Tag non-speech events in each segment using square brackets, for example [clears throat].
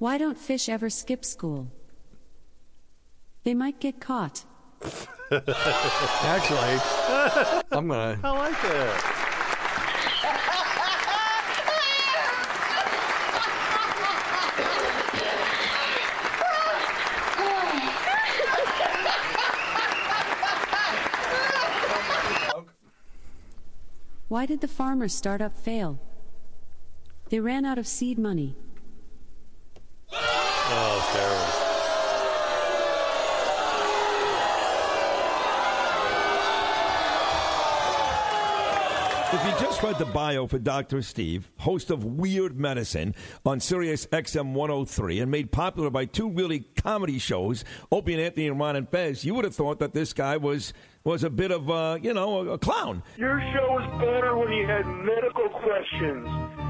Why don't fish ever skip school? They might get caught. Actually, I'm gonna. I like that. Why did the farmer's startup fail? They ran out of seed money. Oh, terrible. If you just read the bio for Dr. Steve, host of Weird Medicine on Sirius XM 103 and made popular by two really comedy shows, Opie and Anthony and Ron and Fez, you would have thought that this guy was was a bit of, uh, you know, a, a clown. Your show was better when you had medical questions.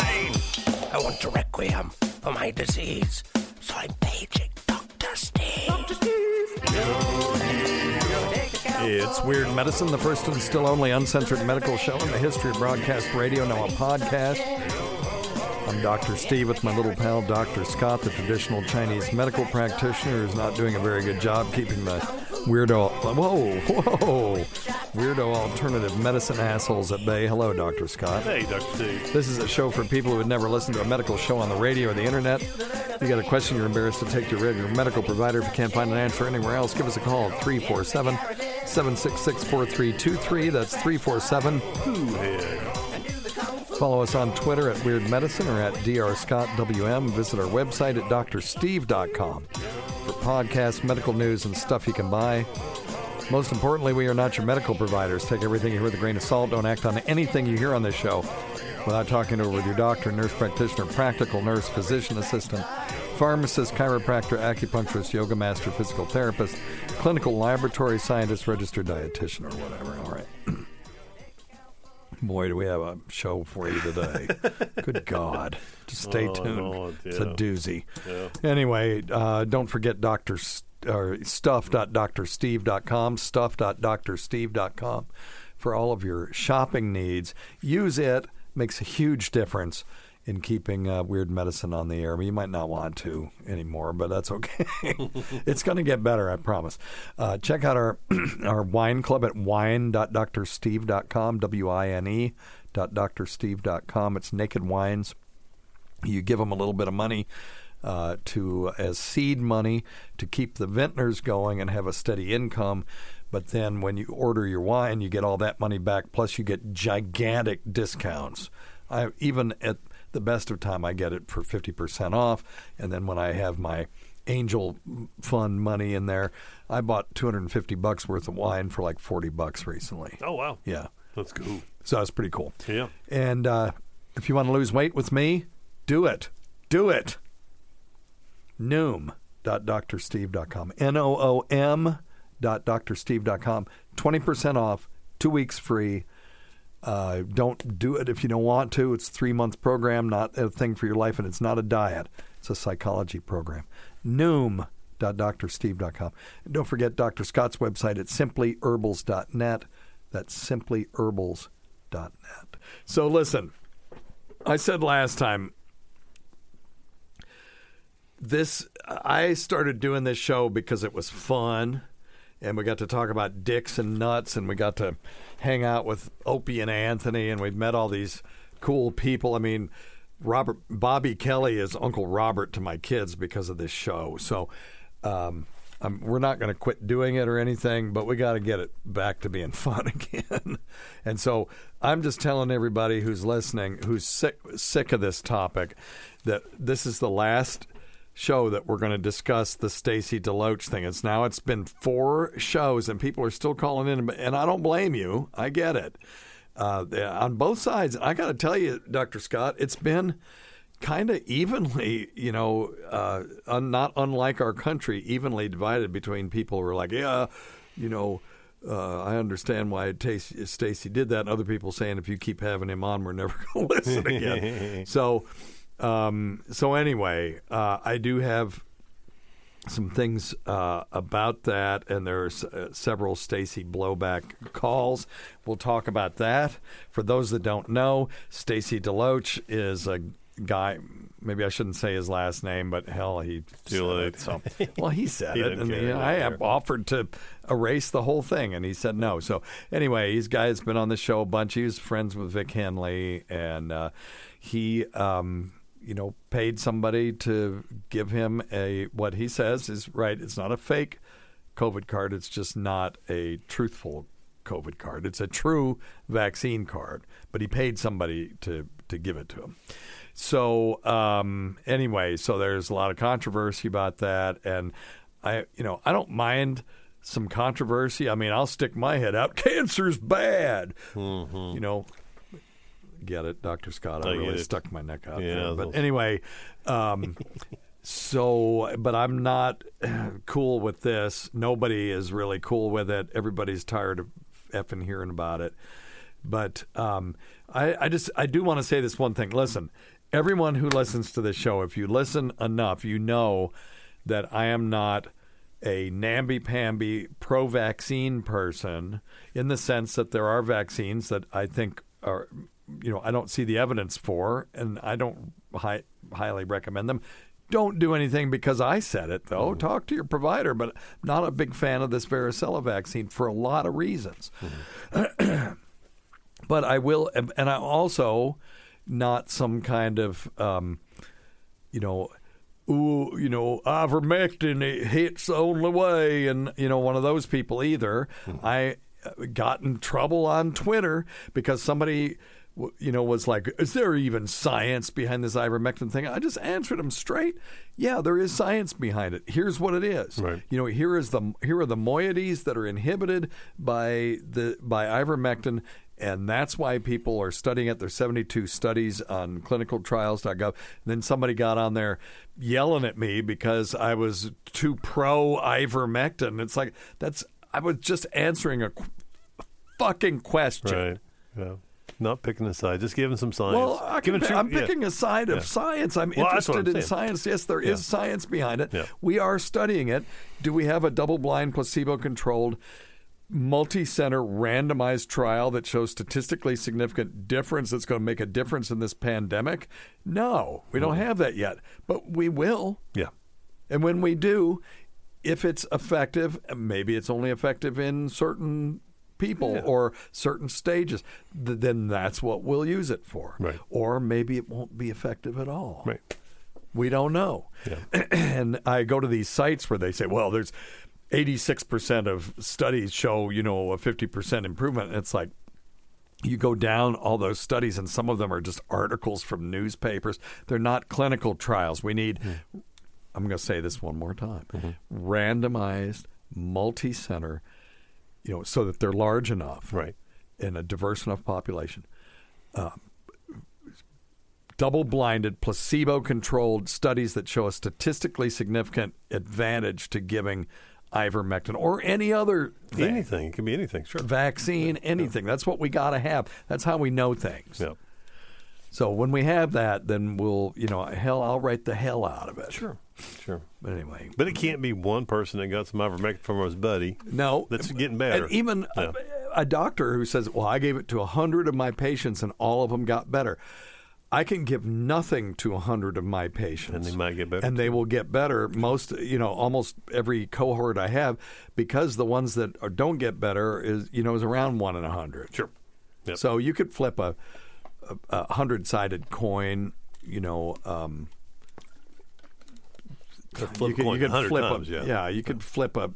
I want a requiem for my disease, so I'm paging Dr. Steve. Dr. It's Weird Medicine, the first and still only uncensored medical show in the history of broadcast radio, now a podcast. I'm Dr. Steve with my little pal, Dr. Scott, the traditional Chinese medical practitioner who's not doing a very good job keeping the weirdo, whoa, whoa, weirdo alternative medicine assholes at bay. Hello, Dr. Scott. Hey, Dr. Steve. This is a show for people who would never listen to a medical show on the radio or the internet. You got a question you're embarrassed to take to your regular medical provider. If you can't find an answer anywhere else, give us a call at 347 766 4323. That's 347 Follow us on Twitter at Weird Medicine or at drscottwm. Visit our website at drsteve.com for podcasts, medical news, and stuff you can buy. Most importantly, we are not your medical providers. Take everything you hear with a grain of salt. Don't act on anything you hear on this show without talking over with your doctor, nurse practitioner, practical nurse, physician assistant, pharmacist, chiropractor, acupuncturist, yoga master, physical therapist, clinical laboratory scientist, registered dietitian, or whatever. All right. [clears throat] Boy, do we have a show for you today. [laughs] Good God. Just stay Oh, tuned. Lord, It's a doozy. Yeah. Anyway, uh, don't forget Dr. S- or stuff.drsteve.com, stuff.drsteve.com for all of your shopping needs. Use it, makes a huge difference in keeping uh, weird medicine on the air. You might not want to anymore, but that's okay. [laughs] it's going to get better, I promise. Uh, check out our [clears throat] our wine club at wine.drsteve.com, W I N E dot drsteve.com. It's naked wines. You give them a little bit of money uh, to as seed money to keep the vintners going and have a steady income. But then when you order your wine, you get all that money back. Plus, you get gigantic discounts. I even at the best of time, I get it for fifty percent off. And then when I have my angel fund money in there, I bought two hundred and fifty bucks worth of wine for like forty bucks recently. Oh, wow. Yeah, That's cool. so that's pretty cool. Yeah. And uh, if you want to lose weight with me, do it. Do it. Noom.drsteve.com. N O O M dot drsteve.com. 20% off, two weeks free. Uh, don't do it if you don't want to. It's a three month program, not a thing for your life, and it's not a diet. It's a psychology program. Noom.drsteve.com. And don't forget Dr. Scott's website at simplyherbals.net. That's simplyherbals.net. So listen, I said last time this I started doing this show because it was fun and we got to talk about dicks and nuts and we got to hang out with Opie and Anthony and we met all these cool people. I mean, Robert Bobby Kelly is Uncle Robert to my kids because of this show. So um, um, we're not going to quit doing it or anything, but we got to get it back to being [laughs] fun again. and so I'm just telling everybody who's listening, who's sick sick of this topic, that this is the last show that we're going to discuss the Stacy Deloach thing. It's now it's been four shows and people are still calling in, and I don't blame you. I get it. Uh, on both sides, I got to tell you, Dr. Scott, it's been kind of evenly, you know, uh, un- not unlike our country, evenly divided between people who are like, yeah, you know, uh, I understand why Tacy- Stacy did that, and other people saying if you keep having him on, we're never [laughs] going to listen again. [laughs] so, um, so anyway, uh, I do have some things uh, about that, and there's uh, several Stacy blowback calls. We'll talk about that. For those that don't know, Stacy Deloach is a guy. Maybe I shouldn't say his last name, but hell, he Too said late. it, so [laughs] well, he said He it, and he- He I have offered to erase the whole thing, and he said no. So anyway, he's guy has been on the show a bunch. He was friends with Vic Henley, and uh, he, um, you know, paid somebody to give him a what he says is right. It's not a fake COVID card. It's just not a truthful COVID card. It's a true vaccine card, but he paid somebody to to give it to him. So um, anyway, so there's a lot of controversy about that, and I, you know, I don't mind some controversy. I mean, I'll stick my head out. [laughs] Cancer's bad. You know, get it, Doctor Scott? I, I really stuck my neck out Yeah, there. But anyway, um, [laughs] so but I'm not [clears throat] cool with this. Nobody is really cool with it. Everybody's tired of effing hearing about it. But um, I, I just I do want to say this one thing. Listen, everyone who listens to this show, if you listen enough, you know that I am not a namby-pamby pro-vaccine person in the sense that there are vaccines that I think are, you know, I don't see the evidence for, and I don't hi- highly recommend them. Don't do anything because I said it, though. Talk to your provider, but not a big fan of this varicella vaccine for a lot of reasons. [clears throat] but I will, and I'm also not some kind of, um, you know, ooh, you know, ivermectin it hits the only way, and you know, one of those people either. I uh, got in trouble on Twitter because somebody. You know, was like, is there even science behind this ivermectin thing? I just answered him straight. Yeah, there is science behind it. Here's what it is. Right. You know, here is the here are the moieties that are inhibited by the by ivermectin, and that's why people are studying it. There's 72 studies on clinicaltrials.gov. And then somebody got on there yelling at me because I was too pro ivermectin. It's like that's I was just answering a qu- fucking question. Right. Yeah. Not picking a side. Just giving some science. Well, I can, Giving pi- true- I'm yeah. picking a side of Yeah. science. I'm Well, interested I'm in science. Yes, there is Yeah. science behind it. We are studying it. Do we have a double-blind, placebo-controlled, multi-center, randomized trial that shows statistically significant difference that's going to make a difference in this pandemic? No, we don't mm-hmm. have that yet, but we will. Yeah. And when we do, if it's effective, maybe it's only effective in certain people Yeah. or certain stages, th- then that's what we'll use it for. Right. Or maybe it won't be effective at all. Right. We don't know. Yeah. [clears throat] and I go to these sites where they say, well, there's 86% of studies show, you know, a 50% improvement. And it's like, you go down all those studies, and some of them are just articles from newspapers. They're not clinical trials. We need, hmm. I'm going to say this one more time mm-hmm. randomized, multi center, you know, so that they're large enough Right. in a diverse enough population. Um, double blinded, placebo controlled studies that show a statistically significant advantage to giving ivermectin or any other thing, Anything. It can be anything. Sure. vaccine, anything. That's what we got to have. That's how we know things. Yeah. So when we have that, then we'll, you know, hell, I'll write the hell out of it. Sure. Sure. But anyway, But it can't be one person that got some ivermectin from his buddy. no, That's getting better. And even Yeah. a, a doctor who says, "Well, I gave it to a hundred of my patients, and all of them got better." I can give nothing to a hundred of my patients, And they might get better, and they will get better. Most, you know, almost every cohort I have, because the ones that are, don't get better is, you know, is around one in a hundred. Sure. Yep. So you could flip a, a, a hundred-sided coin, you know, um, Flip you could, you could flip times, a, yeah. you could flip a.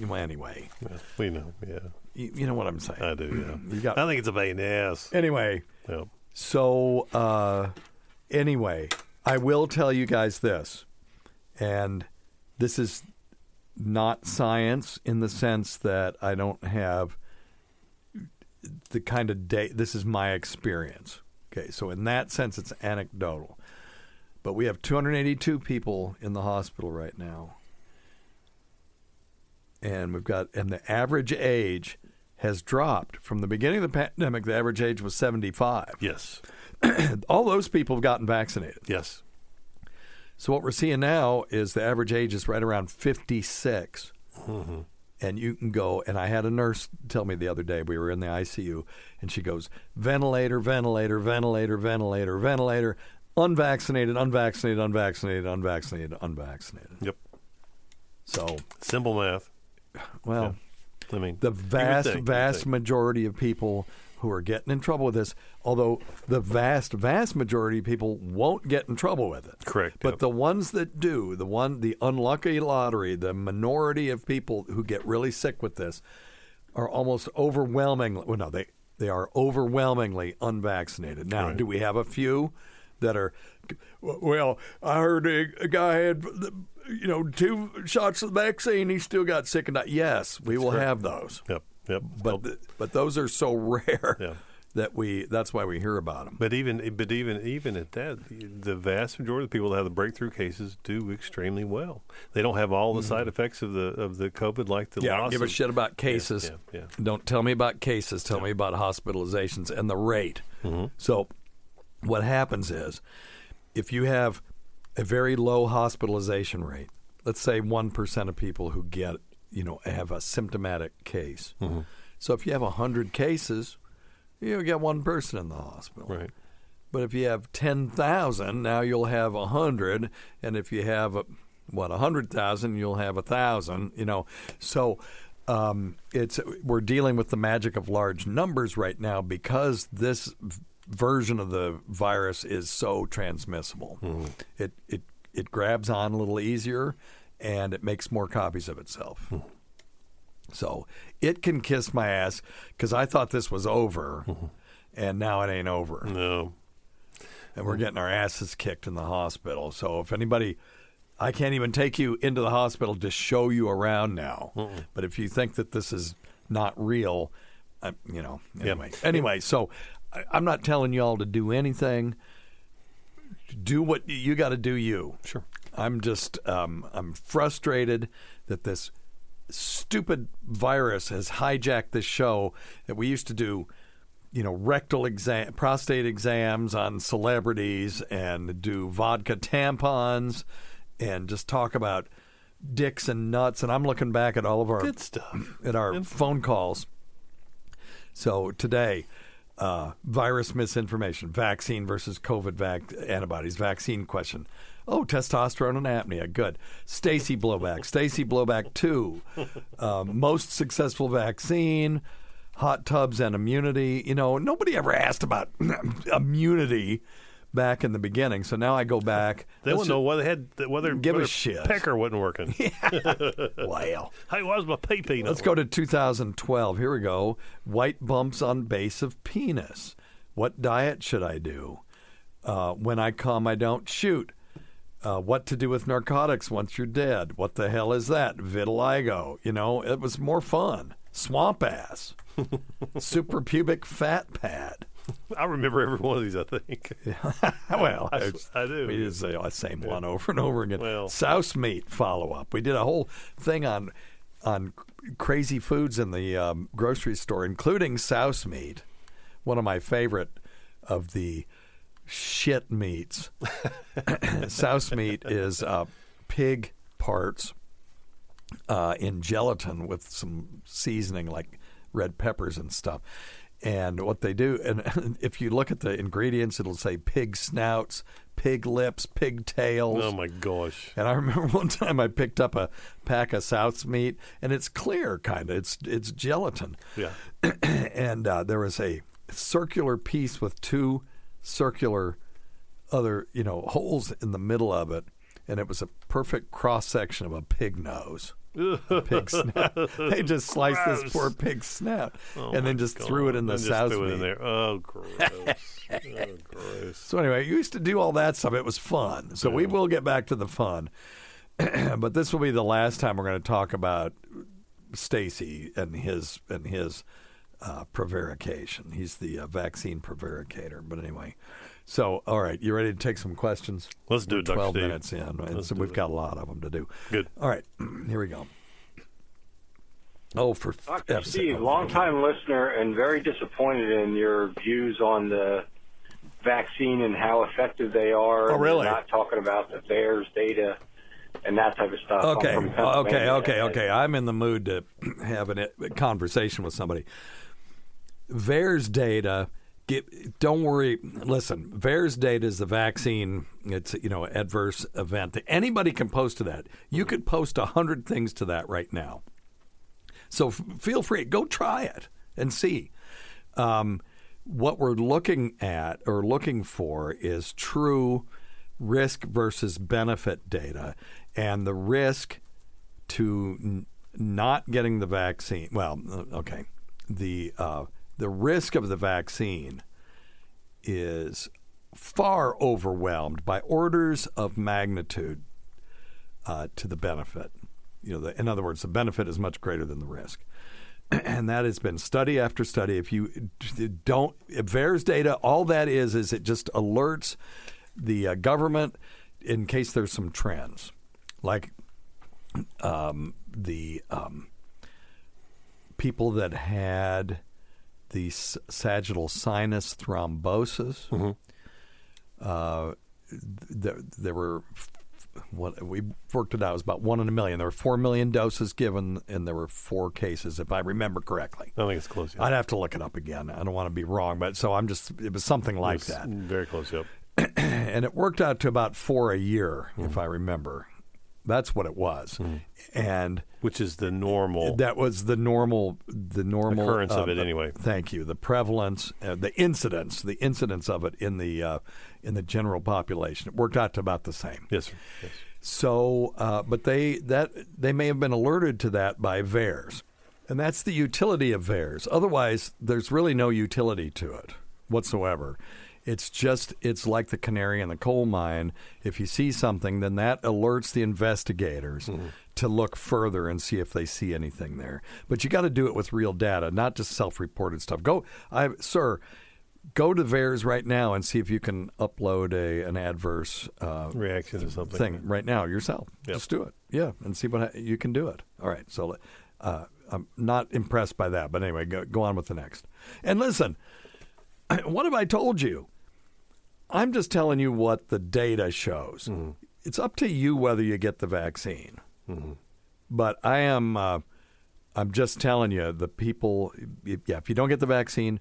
Well, anyway, Yeah, we know. Yeah, you, you know what I'm saying. I do. Yeah, [clears throat] You got- I think it's a pain in the ass. Anyway, Yeah. So, uh, anyway, I will tell you guys this, and this is not science in the sense that I don't have the kind of date. This is my experience. Okay, so in that sense, it's anecdotal. But we have 282 people in the hospital right now, and we've got and the average age has dropped from the beginning of the pandemic. The average age was 75 Yes. [clears throat] all those people have gotten vaccinated. Yes. So what we're seeing now is the average age is right around 56. Mm-hmm. And you can go, and I had a nurse tell me the other day, we were in the ICU, and she goes, ventilator, ventilator, ventilator, ventilator, ventilator, unvaccinated, unvaccinated, unvaccinated, unvaccinated, unvaccinated. Yep. So, Simple math. well, I mean, the vast, think, vast majority of people who are getting in trouble with this, although the vast, vast majority of people won't get in trouble with it. Correct, But yep. the ones that do, the one, the unlucky lottery, the minority of people who get really sick with this, are almost overwhelmingly. Well, no, they they are overwhelmingly unvaccinated. Now, Right. do we have a few that are? Well, I heard a, a guy had, you know, two shots of the vaccine. He still got sick and died. Yes, we will have those Yep. Yep. but th- but those are so [laughs] rare Yeah. that we that's why we hear about them. But even but even even at that, the vast majority of the people that have the breakthrough cases do extremely well. They don't have all the side effects of the of the COVID, like the Mm-hmm. Yeah, loss. give a shit about cases. yeah, yeah. Don't tell me about cases. Tell me about hospitalizations and the rate. So, what happens is, if you have a very low hospitalization rate, let's say one percent of people who get, you know, have a symptomatic case. So if you have hundred cases, you get one person in the hospital. Right. But if you have 10,000, now you'll have 100. And if you have, a, what, 100,000, you'll have 1,000, you know. So um, it's we're dealing with the magic of large numbers right now because this version of the virus is so transmissible. Mm-hmm. It, it, it grabs on a little easier and it makes more copies of itself. Hmm. So it can kiss my ass because I thought this was over, mm-hmm. and now it ain't over No. and we're getting our asses kicked in the hospital. So if anybody, I can't even take you into the hospital to show you around now. But if you think that this is not real, I, you know, anyway. Anyway, so I, I'm not telling y'all to do anything. Do what you got to do. You Sure. I'm just um, I'm frustrated that this stupid virus has hijacked this show that we used to do, you know, rectal exam, prostate exams on celebrities and do vodka tampons and just talk about dicks and nuts. And I'm looking back at all of our Good stuff. at our phone calls. So today, uh, virus misinformation, vaccine versus COVID vac- antibodies, vaccine question. Oh, testosterone and apnea. Good. Stacy blowback. [laughs] Stacy blowback two. Um, most successful vaccine. Hot tubs and immunity. You know, nobody ever asked about [laughs] immunity back in the beginning. So now I go back. [laughs] They wouldn't know whether they had whether Give a shit. Pecker wasn't working. [laughs] ju- Well, [laughs] Hey, why's my pee pee? Let's go to 2012. Here we go. White bumps on base of penis. What diet should I do? Uh, when I come, I don't shoot. Uh, what to do with narcotics once you're dead? What the hell is that? Vitiligo. You know, it was more fun. Swamp ass. Super pubic fat pad. [laughs] I remember every one of these. I think. [laughs] [laughs] well, I, I do. we did say the same one over and over again. Well- Souse meat follow up. We did a whole thing on on crazy foods in the um, grocery store, including souse meat. One of my favorite of the shit meats. [coughs] souse meat is uh, pig parts uh, in gelatin with some seasoning like red peppers and stuff. And what they do, and [laughs] if you look at the ingredients, it'll say pig snouts, pig lips, pig tails. oh my gosh. And I remember [laughs] one time I picked up a pack of souse meat, and it's clear, kind of. It's it's gelatin. Yeah. [clears throat] and uh, there was a circular piece with two circular other, you know, holes in the middle of it, and it was a perfect cross section of a pig nose. Pig snout. [laughs] they just sliced this poor pig's snout Oh and then just threw it in the sow's threw it in there. Oh, gross. [laughs] oh, gross. So anyway, you used to do all that stuff. It was fun. So we will get back to the fun, [clears throat] but this will be the last time we're going to talk about Stacy and his and his uh, prevarication. He's the uh, vaccine prevaricator. But anyway, so all right, you ready to take some questions? Let's do it, Dr. Twelve Steve. minutes in, and so we've it. got a lot of them to do. Good. All right, [clears throat] here we go. Oh, for Dr. F's Steve, oh, sake. longtime listener and very disappointed in your views on the vaccine and how effective they are. Oh, and really? Not talking about the VAERS data and that type of stuff. Okay, okay, okay, okay. I'm in the mood to [clears throat] have a conversation with somebody. VAERS data. Get, don't worry. Listen, VAERS data is the vaccine. It's you know adverse event. Anybody can post to that. You could post a hundred things to that right now. So f- feel free. Go try it and see. Um, what we're looking at or looking for is true risk versus benefit data, and the risk to n- not getting the vaccine. Well, uh, okay, the uh, the risk of the vaccine is far overwhelmed by orders of magnitude uh, to the benefit. You know, the, in other words, the benefit is much greater than the risk. [clears throat] And that has been study after study. If you don't, if VAERS data, all that is is it just alerts the uh, government in case there's some trends, like um, the um, people that had the sagittal sinus thrombosis. Uh, there, there were what we worked it out it was about one in a million. There were four million doses given, and there were four cases, if I remember correctly. I think it's close. Yeah. I'd have to look it up again. I don't want to be wrong, but so I'm just it was something like It's that, Very close. Yep. [clears throat] and it worked out to about four a year, if I remember. That's what it was, and Which is the normal. that was the normal, the normal Occurrence of uh, it anyway. Thank you. The prevalence, uh, the incidence, the incidence of it in the uh, in the general population. It worked out to about the same. yes, sir. Yes. So, uh, but they that they may have been alerted to that by VAERS, and that's the utility of VAERS. Otherwise, there's really no utility to it whatsoever. It's just it's like the canary in the coal mine. If you see something, then that alerts the investigators to look further and see if they see anything there. But you got to do it with real data, not just self-reported stuff. Go, I sir. Go to VAERS right now and see if you can upload a an adverse uh, Reaction to something. thing right now yourself. Yep. Just do it. Yeah, and see what ha- you can do it. All right. So uh, I'm not impressed by that, but anyway, go, go on with the next. And listen, [clears throat] what have I told you? I'm just telling you what the data shows. It's up to you whether you get the vaccine. But I am. Uh, I'm just telling you, the people. Yeah, if you don't get the vaccine,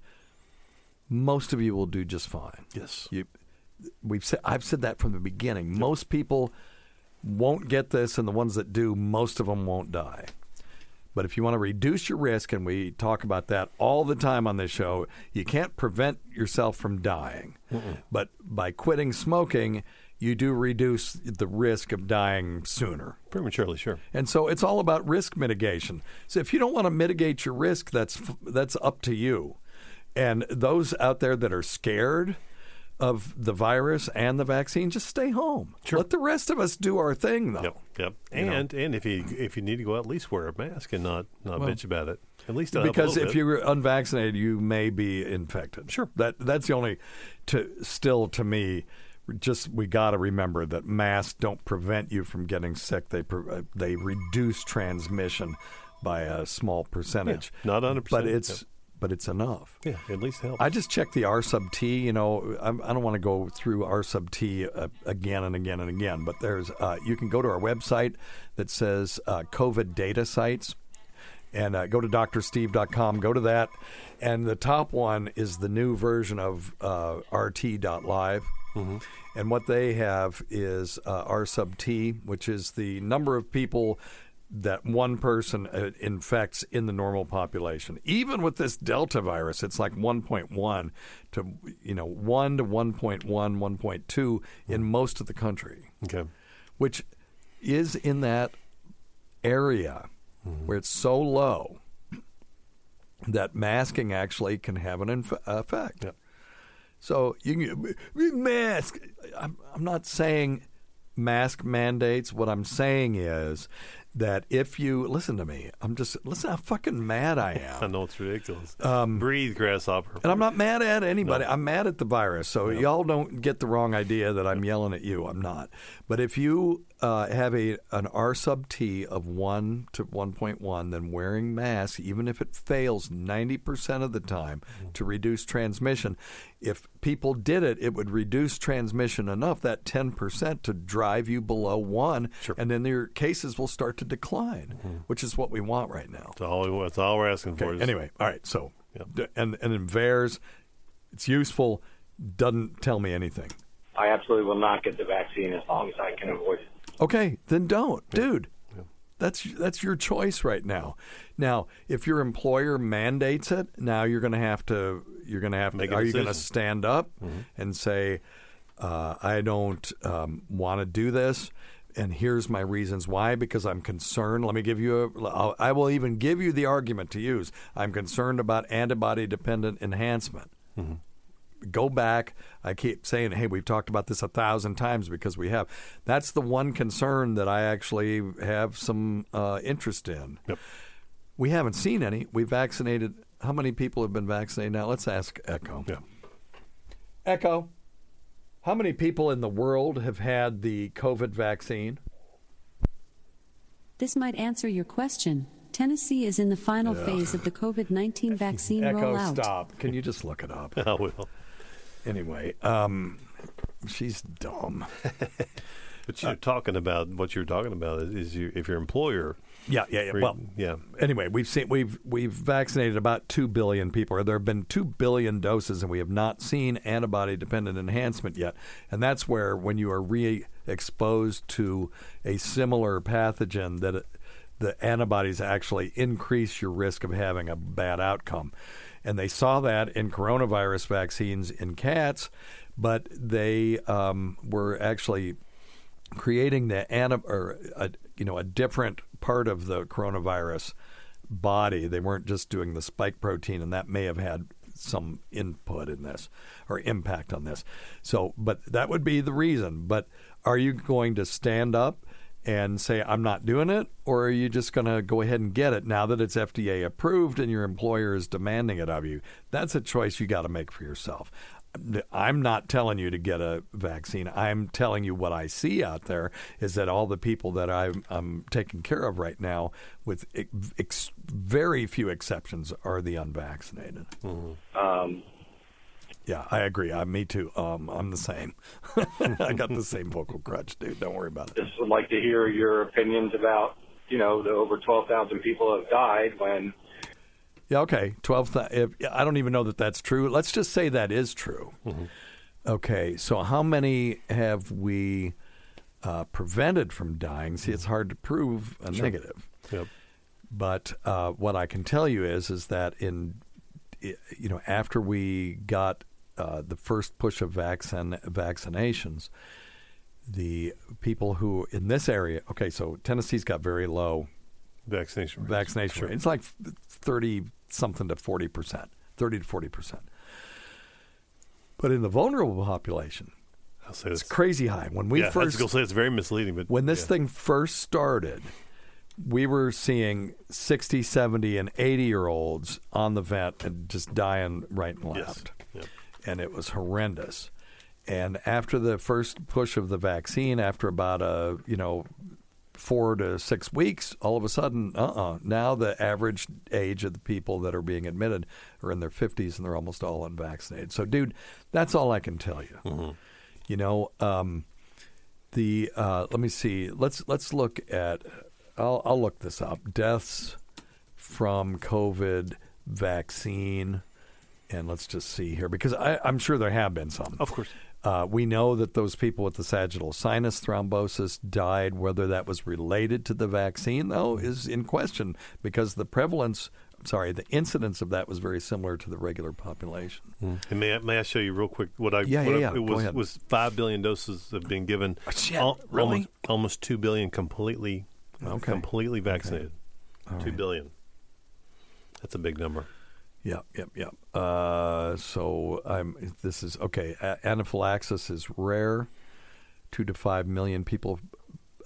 most of you will do just fine. Yes. You, we've said, I've said that from the beginning. Most people won't get this, and the ones that do, most of them won't die. But if you want to reduce your risk, and we talk about that all the time on this show, you can't prevent yourself from dying. But by quitting smoking, you do reduce the risk of dying sooner. Prematurely, sure. And so it's all about risk mitigation. So if you don't want to mitigate your risk, that's that's up to you. And those out there that are scared of the virus and the vaccine, just stay home. Let the rest of us do our thing, though. Yep. Yep. You know. And and if you if you need to go out, at least wear a mask and not not bitch about it. At least Because if bit. you're unvaccinated, you may be infected. Sure. That that's the only to still to me. Just we got to remember that masks don't prevent you from getting sick. They pre- uh, they reduce transmission by a small percentage. not 100%, but it's. But it's enough. yeah, at least help. I just checked the R sub T. You know, I'm, I don't want to go through R sub T uh, again and again and again, but there's uh, you can go to our website that says uh, COVID data sites and uh, go to drsteve.com. Go to that, and the top one is the new version of uh, RT.live. And what they have is uh, R sub T, which is the number of people that one person uh, infects in the normal population. Even with this Delta virus, it's like 1.1 to you know 1 to 1.1, 1.2 in most of the country okay. which is in that area where it's so low that masking actually can have an inf- effect. So you can mask. I'm, I'm not saying mask mandates. What I'm saying is that if you listen to me, I'm just listen how fucking mad I [laughs] am. I know it's ridiculous. Breathe, grasshopper. Um, And I'm not mad at anybody. I'm mad at the virus. So y'all don't get the wrong idea that I'm yelling at you. I'm not. But if you uh, have a an R sub T of one to 1.1, then wearing masks, even if it fails 90 percent of the time to reduce transmission, if people did it, it would reduce transmission enough that 10 percent to drive you below one, and then your cases will start to decline, which is what we want right now. That's all, we- that's all we're asking for. Is- anyway, all right. So, Yeah. d- and and in VAERS, it's useful. Doesn't tell me anything. I absolutely will not get the vaccine as long as I can avoid it. Okay, then don't, dude. That's that's your choice right now. Now, if your employer mandates it, now you're going to have to you're going to have Make to are you going to stand up and say uh, I don't um, want to do this and here's my reasons why because I'm concerned. Let me give you a I will even give you the argument to use. I'm concerned about antibody dependent enhancement. go back. I keep saying, hey, we've talked about this a thousand times because we have. That's the one concern that I actually have some uh, interest in. Yep. We haven't seen any. We vaccinated. How many people have been vaccinated now? Let's ask Echo. Yeah. Echo, how many people in the world have had the COVID vaccine? This might answer your question. Tennessee is in the final phase of the COVID 19 vaccine Echo, rollout. stop. Can you just look it up? [laughs] I will. Anyway, um, she's dumb. [laughs] But you're talking about what you're talking about is, is you, if your employer. Yeah, yeah, yeah. Well, yeah. anyway, we've seen we've we've vaccinated about two billion people. Or there have been two billion doses, and we have not seen antibody dependent enhancement yet. And that's where, when you are re-exposed to a similar pathogen, that it, the antibodies actually increase your risk of having a bad outcome. And they saw that in coronavirus vaccines in cats, but they um, were actually creating the anti- or a, you know a different part of the coronavirus body. They weren't just doing the spike protein, and that may have had some input in this or impact on this. So, but that would be the reason. But are you going to stand up and say I'm not doing it, or are you just going to go ahead and get it now that it's FDA approved and your employer is demanding it of you? That's a choice you got to make for yourself. I'm not telling you to get a vaccine. I'm telling you what I see out there is that all the people that I'm, I'm taking care of right now, with ex- very few exceptions, are the unvaccinated. Um, Yeah, I agree. I, me too. Um, I'm the same. [laughs] I got the same vocal crutch, dude. Don't worry about it. just would like to hear your opinions about, you know, the over 12,000 people have died when Yeah, okay. Twelve. If, I don't even know that that's true. Let's just say that is true. Okay, so how many have we uh, prevented from dying? See, it's hard to prove a negative. Yep. But uh, what I can tell you is, is that in, you know, after we got uh, the first push of vaccine vaccinations, the people who in this area, okay, so Tennessee's got very low Vaccination. rates. vaccination Sure. rate. It's like thirty something to forty percent, thirty to forty percent. But in the vulnerable population, I'll say it's crazy high. When we yeah, I was first going to say it's very misleading, but when this yeah. thing first started, we were seeing 60, 70, and 80 year olds on the vent and just dying right and Yes. left. Yep. And it was horrendous. And after the first push of the vaccine, after about a, you know, four to six weeks, all of a sudden, uh uh Now the average age of the people that are being admitted are in their 50s and they're almost all unvaccinated. So, dude, that's all I can tell you. You know, um, the uh, let me see. Let's let's look at. I'll I'll look this up. Deaths from COVID vaccine, and let's just see here because I, I'm sure there have been some. Of course. Uh, we know that those people with the sagittal sinus thrombosis died. Whether that was related to the vaccine, though, is in question because the prevalence sorry, the incidence of that was very similar to the regular population. And may I, may I show you real quick what I Yeah, what yeah, I- yeah. was was five billion doses have been given. Oh, shit, Al- really? Almost, almost two billion completely Okay. completely vaccinated. All Two right. billion. That's a big number. Yep, yep, yep. Uh, so I'm. This is okay. A- anaphylaxis is rare. Two to five million people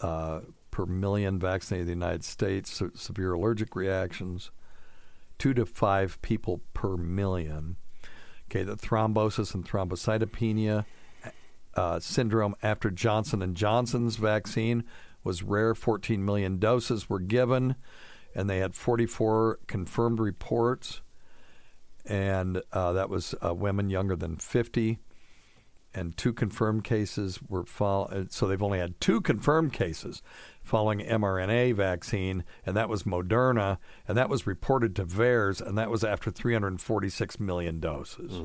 uh, per million vaccinated in the United States. Se- severe allergic reactions. Two to five people per million. Okay, the thrombosis and thrombocytopenia uh, syndrome after Johnson and Johnson's vaccine was rare. 14 million doses were given, and they had 44 confirmed reports and uh, that was uh, women younger than 50. And two confirmed cases were follow- uh, so they've only had two confirmed cases following mRNA vaccine, and that was Moderna, and that was reported to VAERS, and that was after 346 million doses.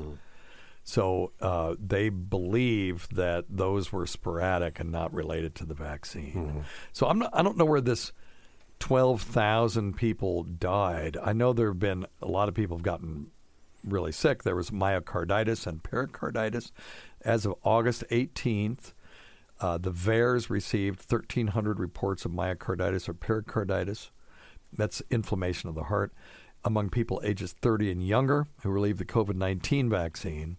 So uh, they believe that those were sporadic and not related to the vaccine. So I'm not, I don't know where this 12,000 people died. I know there have been a lot of people have gotten really sick. There was myocarditis and pericarditis. As of August 18th, uh, the VAERS received 1,300 reports of myocarditis or pericarditis. That's inflammation of the heart among people ages 30 and younger who received the COVID 19 vaccine.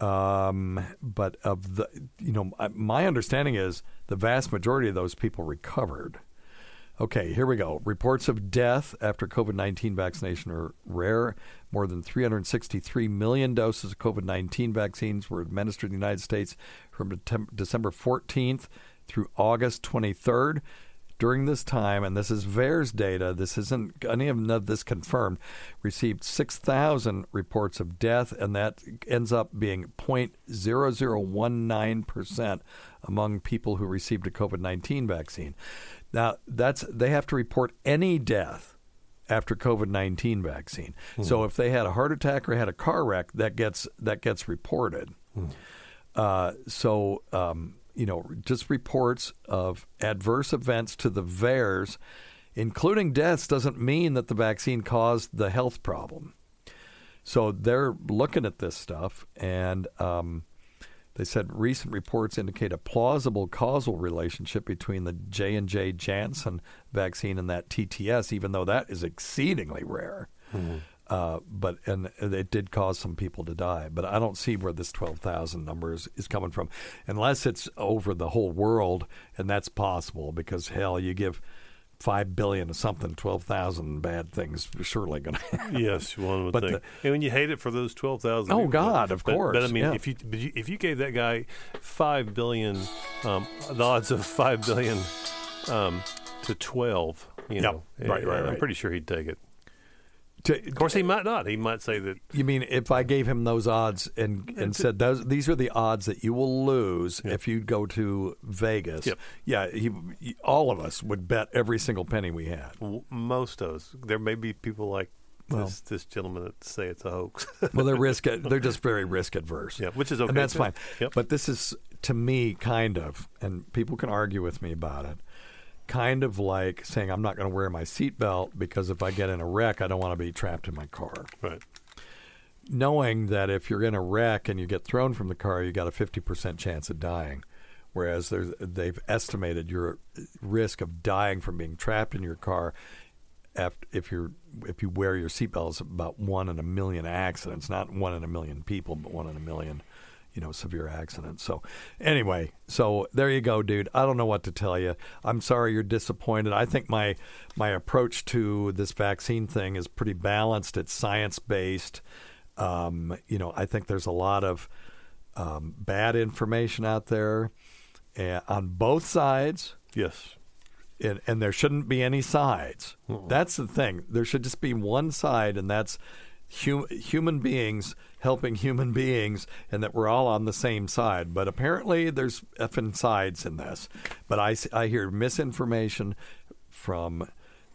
Um, but of the, you know, my understanding is the vast majority of those people recovered. Okay, here we go. Reports of death after COVID 19 vaccination are rare. More than 363 million doses of COVID 19 vaccines were administered in the United States from December 14th through August 23rd. During this time, and this is VAERS data, this isn't any of this confirmed, received 6,000 reports of death, and that ends up being 0.0019% among people who received a COVID 19 vaccine. Now, that's they have to report any death after COVID nineteen vaccine. So if they had a heart attack or had a car wreck, that gets that gets reported. Uh, so um, you know, just reports of adverse events to the VAERS, including deaths, doesn't mean that the vaccine caused the health problem. So they're looking at this stuff, and um, they said recent reports indicate a plausible causal relationship between the J and J Janssen vaccine and that TTS, even though that is exceedingly rare. Uh, but and it did cause some people to die. But I don't see where this twelve thousand number is, is coming from, unless it's over the whole world, and that's possible because hell, you give five billion to something, twelve thousand bad things surely going [laughs] to. Yes, one would But think. the- and when you hate it for those twelve thousand. Oh God, of But, course, But I mean, yeah. if you, you if you gave that guy five billion, um, the odds of five billion um, to twelve, you Yep. know, Right, right, I'm pretty sure he'd take it. To- Of course, he might not. He might say that. You mean if I gave him those odds and and said those these are the odds that you will lose if you go to Vegas? Yep. Yeah, he, he- all of us would bet every single penny we had. Most of us. There may be people like Well- this, this gentleman that say it's a hoax. [laughs] Well, they're [laughs] risk they're just very risk adverse. Yeah, which is okay, and that's too. fine. Yep. But this is to me kind of, and people can argue with me about it. Kind of like saying I'm not going to wear my seatbelt because if I get in a wreck, I don't want to be trapped in my car. right. knowing that if you're in a wreck and you get thrown from the car, you got a 50% chance of dying. Whereas there's, they've estimated your risk of dying from being trapped in your car after, if you're if you wear your seatbelt is about one in a million accidents, not one in a million people, but one in a million, you know, severe accidents. So anyway, so there you go, dude. I don't know what to tell you. I'm sorry you're disappointed. I think my my approach to this vaccine thing is pretty balanced. It's science based. Um, you know, I think there's a lot of um, bad information out there uh, on both sides Yes. and, and there shouldn't be any sides. That's the thing. There should just be one side, and that's hu- human beings helping human beings, and that we're all on the same side. But apparently, there's effing sides in this. But I, I hear misinformation from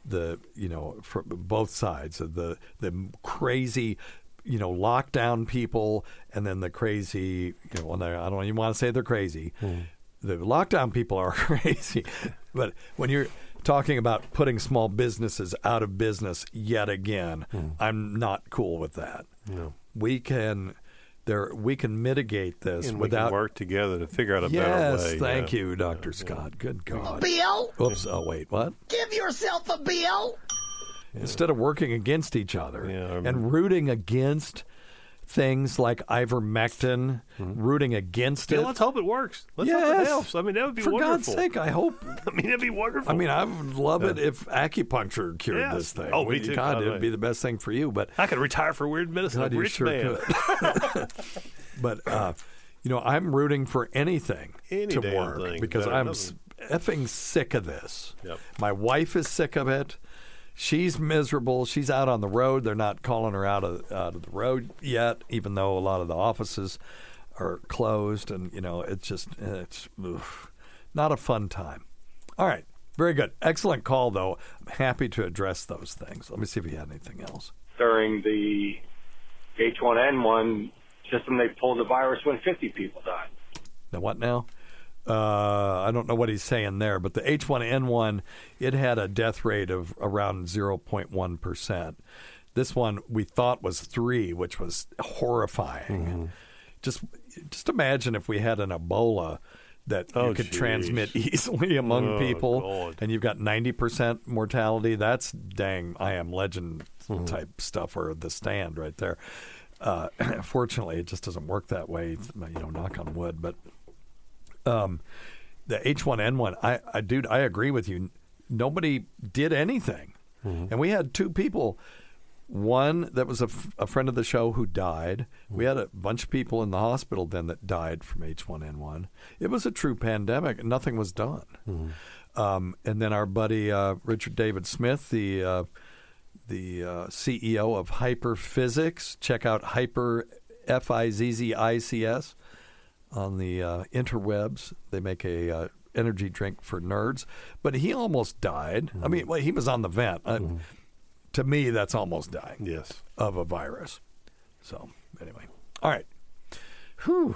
the you know from both sides of the the crazy you know lockdown people and then the crazy you know I don't even want to say they're crazy hmm. the lockdown people are [laughs] crazy but when you're talking about putting small businesses out of business yet again. Hmm. I'm not cool with that. No. We can there we can mitigate this And we without can work together to figure out a Yes, better way. thank yeah. you, Dr. Scott. Good God. Bill, Oops, oh wait, what? give yourself a bill. Instead of working against each other Yeah, and rooting against things like ivermectin, rooting against Yeah, it. let's hope it works. Let's hope it helps. I mean, that would be wonderful. For wonderful. God's sake, I hope. [laughs] I mean, that'd be wonderful. I mean, I would love it if acupuncture cured Yes. this thing. Oh, Well, too. God, it'd be the best thing for you. But I could retire for weird medicine. God, rich sure man. could. [laughs] but uh, you know, I'm rooting for anything Any to work thing, because better I'm effing sick of this. Yep. My wife is sick of it. She's miserable. She's out on the road. They're not calling her out of out of the road yet, even though a lot of the offices are closed. And you know, it's just it's oof, not a fun time. All right, very good, excellent call though. I'm happy to address those things. Let me see if you had anything else. During the H1N1 system, they pulled the virus when 50 people died. Now what now? Uh, I don't know what he's saying there, but the H1N1 it had a death rate of around 0.1 percent. This one we thought was three, which was horrifying. Just just imagine if we had an Ebola that Oh, you could geez. transmit [laughs] easily among Oh, people, God. and you've got 90 percent mortality. That's dang I am legend Mm-hmm. type stuff or the stand right there. Uh, [clears throat] fortunately, it just doesn't work that way. You know, knock on wood, but um, the H1N1, I, I, dude, I agree with you. Nobody did anything, and we had two people. One that was a, f- a friend of the show who died. We had a bunch of people in the hospital then that died from H1N1. It was a true pandemic, and nothing was done. Um, and then our buddy uh, Richard David Smith, the uh, the uh, CEO of HyperFizzics. Check out Hyper F I Z Z I C S on the uh, interwebs. They make a uh, energy drink for nerds, but he almost died. I mean, well, he was on the vent. Uh, to me, that's almost dying Yes. of a virus. So anyway, all right. Whew.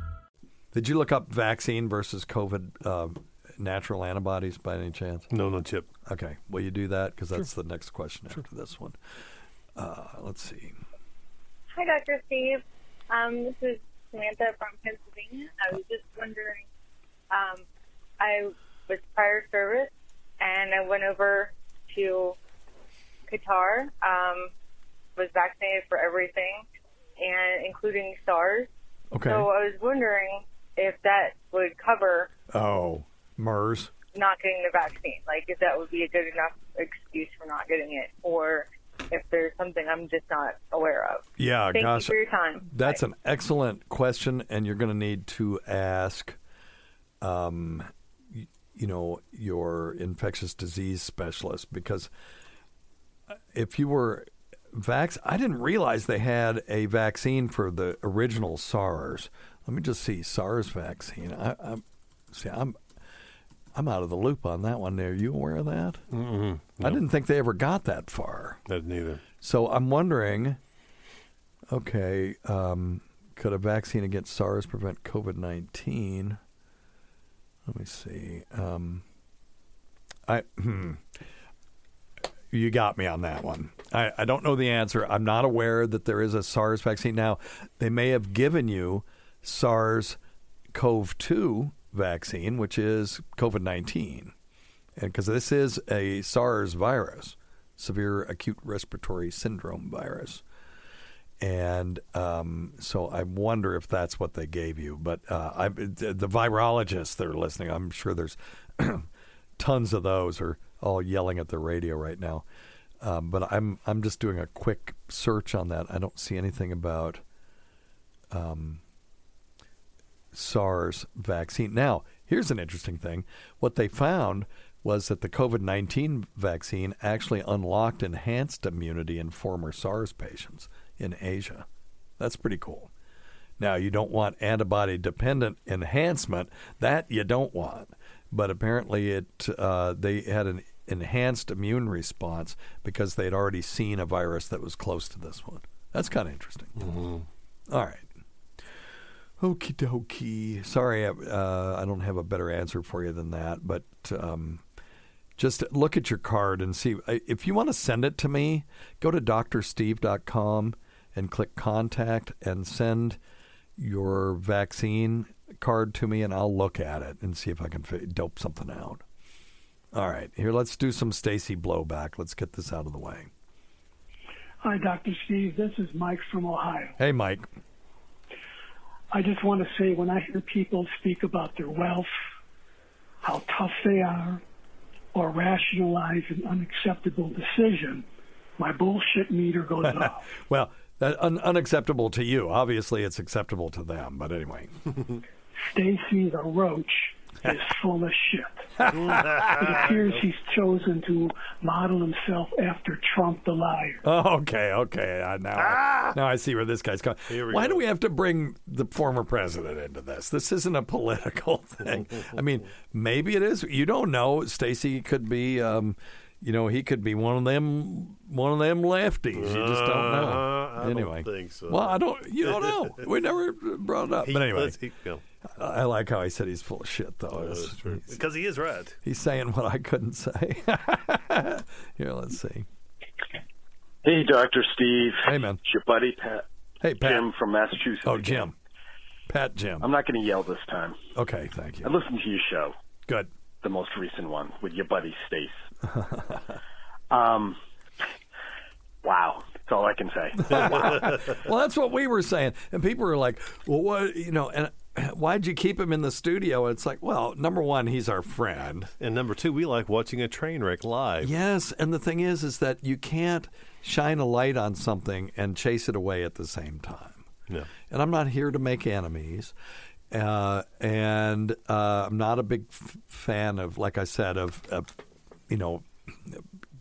Did you look up vaccine versus COVID uh, natural antibodies by any chance? No, no chip. Okay. Will you do that? Because that's the next question after this one. Uh, let's see. Hi, Dr. Steve. Um, this is Samantha from Pennsylvania. I was just wondering, um, I was prior service and I went over to Qatar, um, was vaccinated for everything, and including SARS. Okay. So I was wondering if that would cover Oh, MERS. not getting the vaccine. Like, if that would be a good enough excuse for not getting it, or if there's something I'm just not aware of. Yeah, Thank gosh. you for your time. That's an excellent question, and you're going to need to ask, um, y- you know, your infectious disease specialist because if you were vax, I didn't realize they had a vaccine for the original SARS. Let me just see SARS vaccine. I, I'm see, I'm I'm out of the loop on that one. Are you aware of that? Mm-mm. I didn't think they ever got that far. That neither. So I'm wondering, okay, um, could a vaccine against SARS prevent COVID nineteen? Let me see. Um, I hmm, you got me on that one. I, I don't know the answer. I'm not aware that there is a SARS vaccine. Now, they may have given you SARS CoV two vaccine, which is COVID nineteen, and because this is a SARS virus, severe acute respiratory syndrome virus. And um, so I wonder if that's what they gave you. But uh, I, the the virologists that are listening, I'm sure there's [clears throat] tons of those are all yelling at the radio right now. Um, but I'm I'm just doing a quick search on that. I don't see anything about um, SARS vaccine. Now, here's an interesting thing. What they found was that the COVID 19 vaccine actually unlocked enhanced immunity in former SARS patients in Asia. That's pretty cool. Now, you don't want antibody dependent enhancement. That you don't want. But apparently, it uh, they had an enhanced immune response because they'd already seen a virus that was close to this one. That's kind of interesting. All right. Okie dokie. Sorry, uh, I don't have a better answer for you than that, but um, just look at your card and see. If you want to send it to me, go to drsteve.com and click contact and send your vaccine card to me, and I'll look at it and see if I can dope something out. All right, here, let's do some Stacy blowback. Let's get this out of the way. Hi, Dr. Steve. This is Mike from Ohio. Hey, Mike. I just want to say when I hear people speak about their wealth, how tough they are, or rationalize an unacceptable decision, my bullshit meter goes [laughs] off. well, that un- unacceptable to you. Obviously, it's acceptable to them. But anyway, [laughs] Stacy the Roach is full of shit. [laughs] it appears he's chosen to model himself after Trump the liar. Oh, okay, okay. Uh, now, I, now I see where this guy's coming. we Why go. do we have to bring the former president into this? This isn't a political [laughs] thing. I mean, maybe it is. You don't know. Stacy could be. Um, you know, he could be one of them, one of them lefties. You just don't know. I don't anyway, think so. Well, I don't. You don't know. [laughs] We never brought it up. He- but anyway, let's keep going. I I like how he said he's full of shit, though. Oh, that's true. Because he is right. He's saying what I couldn't say. [laughs] Here, let's see. Hey, Dr. Steve. Hey, man. It's your buddy, Pat. Hey, Pat. Jim from Massachusetts. Oh. Jim. Pat Jim. I'm not going to yell this time. Okay, thank you. I listened to your show. Good. The most recent one with your buddy, Stace. [laughs] um, wow. That's all I can say. wow. [laughs] well, that's what we were saying, and people were like, "Well, what you know?" And [clears throat] why'd you keep him in the studio? It's like, well, number one, he's our friend, and number two, we like watching a train wreck live. Yes, and the thing is, is that you can't shine a light on something and chase it away at the same time. No. And I'm not here to make enemies. Uh, and uh, I'm not a big f- fan of, like I said, of, of, you know,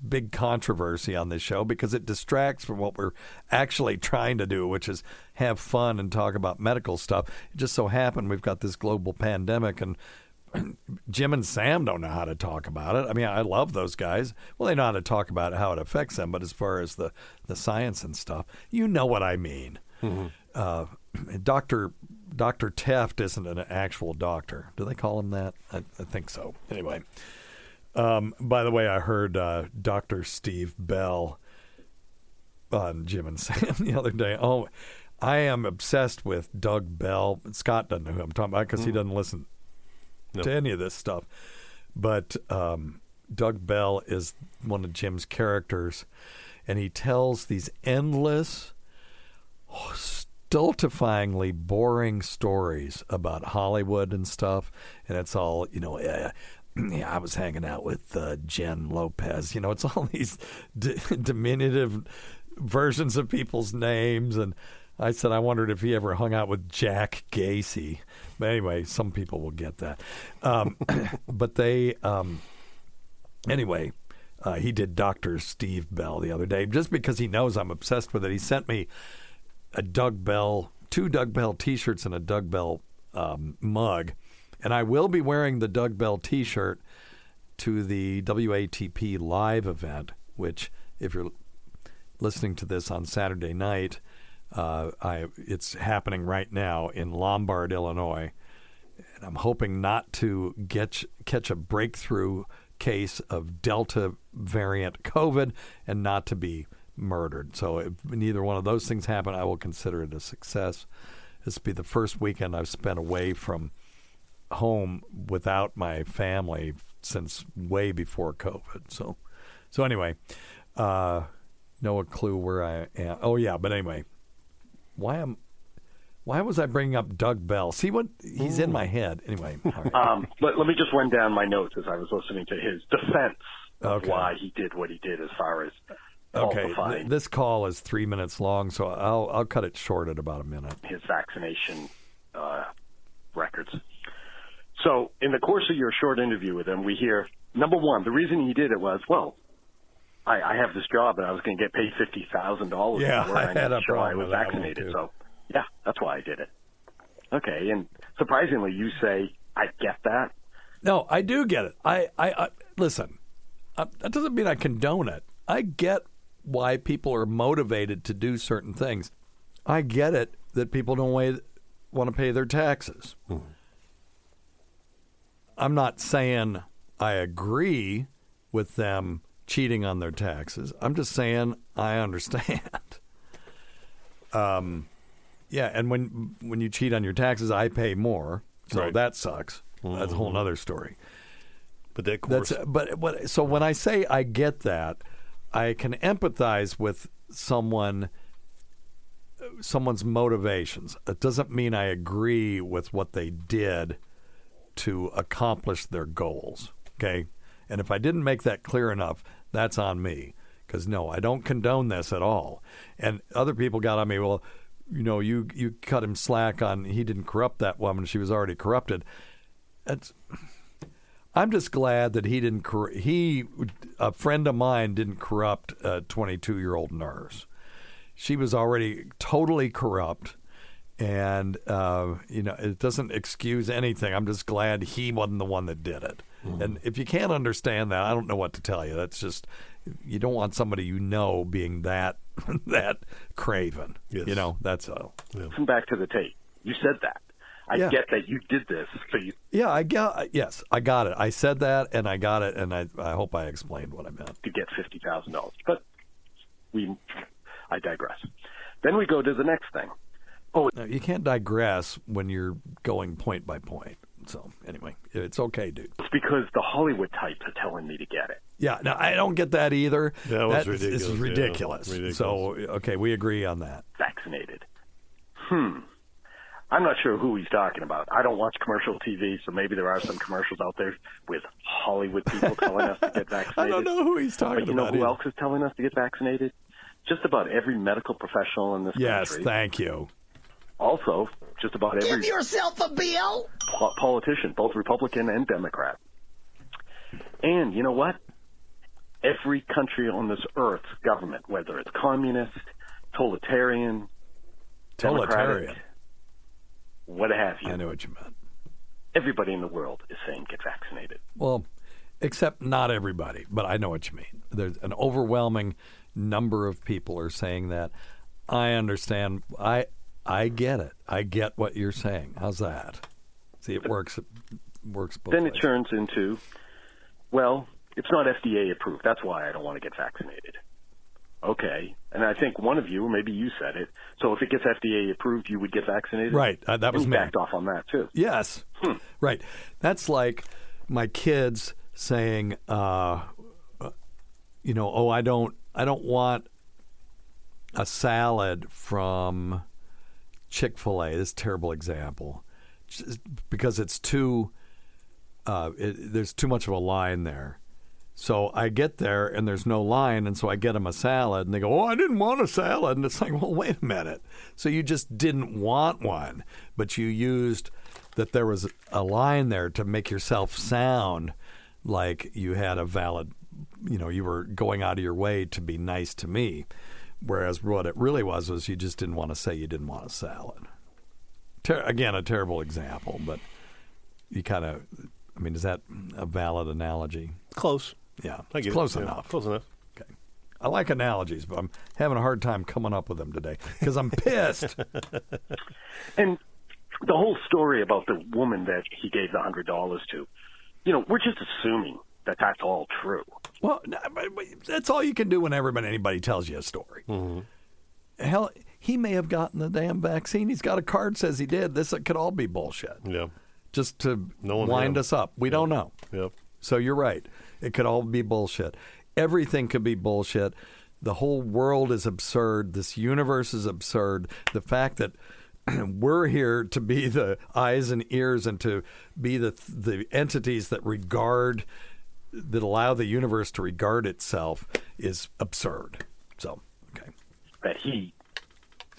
big controversy on this show because it distracts from what we're actually trying to do, which is have fun and talk about medical stuff. It just so happened we've got this global pandemic and [clears throat] Jim and Sam don't know how to talk about it. I mean, I love those guys. Well, they know how to talk about how it affects them, but as far as the, the science and stuff, you know what I mean. Uh, Doctor Doctor Teft isn't an actual doctor. Do they call him that? I, I think so. Anyway, um, by the way, I heard uh, Doctor Steve Bell on Jim and Sam [laughs] the other day. Oh, I am obsessed with Doug Bell. Scott doesn't know who I'm talking about because he doesn't listen No. to any of this stuff. But um, Doug Bell is one of Jim's characters, and he tells these endless, stultifyingly boring stories about Hollywood and stuff. And it's all, you know, uh, [clears throat] yeah, I was hanging out with uh, Jen Lopez. You know, it's [laughs] all these d- diminutive versions of people's names. And I said, I wondered if he ever hung out with Jack Gacy. But anyway, some people will get that. Um, [coughs] but they, um, anyway, uh, he did Dr. Steve Bell the other day just because he knows I'm obsessed with it. He sent me a Doug Bell, two Doug Bell T-shirts and a Doug Bell um, mug, and I will be wearing the Doug Bell T-shirt to the WATP live event. Which, if you're listening to this on Saturday night, uh, I it's happening right now in Lombard, Illinois, and I'm hoping not to get catch a breakthrough case of Delta variant COVID and not to be murdered. So if neither one of those things happen, I will consider it a success. This will be the first weekend I've spent away from home without my family since way before COVID. So, so anyway, uh, no clue where I am. Oh yeah, but anyway, why am why was I bringing up Doug Bell? See what he's in my head. Anyway, right. Um, let, let me just run down my notes as I was listening to his defense of Okay. why he did what he did as far as okay. th- this call is three minutes long, so I'll I'll cut it short at about a minute. his vaccination uh. So, in the course of your short interview with him, we hear number one, the reason he did it was, well, I, I have this job and I was going to get paid fifty thousand dollars. Yeah. I [laughs] I had a to show I was with that one, vaccinated. too. So, yeah, that's why I did it. Okay, and surprisingly, you say I get that. No, I do get it. I, I, I listen. Uh, that doesn't mean I condone it. I get why people are motivated to do certain things. I get it that people don't want to pay their taxes. I'm not saying I agree with them cheating on their taxes. I'm just saying I understand. [laughs] um, yeah, and when when you cheat on your taxes, I pay more, so Right. that sucks. That's a whole other story. But that course, That's but but so when I say I get that, I can empathize with someone someone's motivations. It doesn't mean I agree with what they did to accomplish their goals. Okay? And if I didn't make that clear enough, that's on me. Because no, I don't condone this at all. And other people got on me, well, you know, you you cut him slack on he didn't corrupt that woman, she was already corrupted. I'm just glad that he didn't. Cor- he, a friend of mine, didn't corrupt a 22 year old nurse. She was already totally corrupt, and uh, you know it doesn't excuse anything. I'm just glad he wasn't the one that did it. And if you can't understand that, I don't know what to tell you. That's just you don't want somebody you know being that [laughs] that craven. Yes. You know that's all. Come back to the tape. You said that. I Yeah. get that you did this, so you Yeah, I got. Yes, I got it. I said that, and I got it, and I I hope I explained what I meant. to get fifty thousand dollars. But we, I digress. Then we go to the next thing. Oh, No, you can't digress when you're going point by point. So anyway, it's okay, dude. it's because the Hollywood types are telling me to get it. Yeah, no, I don't get that either. That was is- ridiculous, This is yeah. ridiculous. Ridiculous. So okay, we agree on that. Vaccinated. Hmm. I'm not sure who he's talking about. I don't watch commercial TV, so maybe there are some commercials out there with Hollywood people telling us to get vaccinated. [laughs] I don't know who he's talking about. But you know about. who either. else is telling us to get vaccinated? Just about every medical professional in this Yes, country. thank you. Also, just about Give every yourself a bill. po- politician, both Republican and Democrat. And you know what? Every country on this earth's government, whether it's communist, totalitarian, Totalitarian. what have you, I know what you meant. everybody in the world is saying get vaccinated. Well, except not everybody, but I know what you mean. There's an overwhelming number of people are saying that. I understand. I I get it. I get what you're saying. How's that? See, it works. It works both then it ways. turns into, well, it's not FDA approved. That's why I don't want to get vaccinated. Okay. And I think one of you, or maybe you said it. So if it gets FDA approved, you would get vaccinated? Right. Uh, that was me. backed off on that, too. Yes. Right. That's like my kids saying, uh, you know, oh, I don't, I don't want a salad from Chick Fil A. This terrible example, Just because it's too, uh, it, there's too much of a line there. So I get there and there's no line, and so I get them a salad, and they go, "Oh, I didn't want a salad," and it's like, "Well, wait a minute." So you just didn't want one, but you used that there was a line there to make yourself sound like you had a valid, you know, you were going out of your way to be nice to me, whereas what it really was was you just didn't want to say you didn't want a salad. Ter- again, a terrible example, but you kind of, I mean, is that a valid analogy? Close. Yeah, I it's get it. close Yeah, enough. Close enough. Okay. I like analogies, but I'm having a hard time coming up with them today because I'm pissed. [laughs] And the whole story about the woman that he gave the hundred dollars to, you know, we're just assuming that that's all true. well, no, but- but that's all you can do whenever anybody tells you a story. Mm-hmm. Hell, he may have gotten the damn vaccine. He's got a card says he did. This could all be bullshit. Yeah. Just to No wind us up. We don't know. Yep. So you're right. It could all be bullshit. Everything could be bullshit. The whole world is absurd. This universe is absurd. The fact that [clears throat] we're here to be the eyes and ears and to be the the entities that regard that allow the universe to regard itself is absurd. So, okay. That he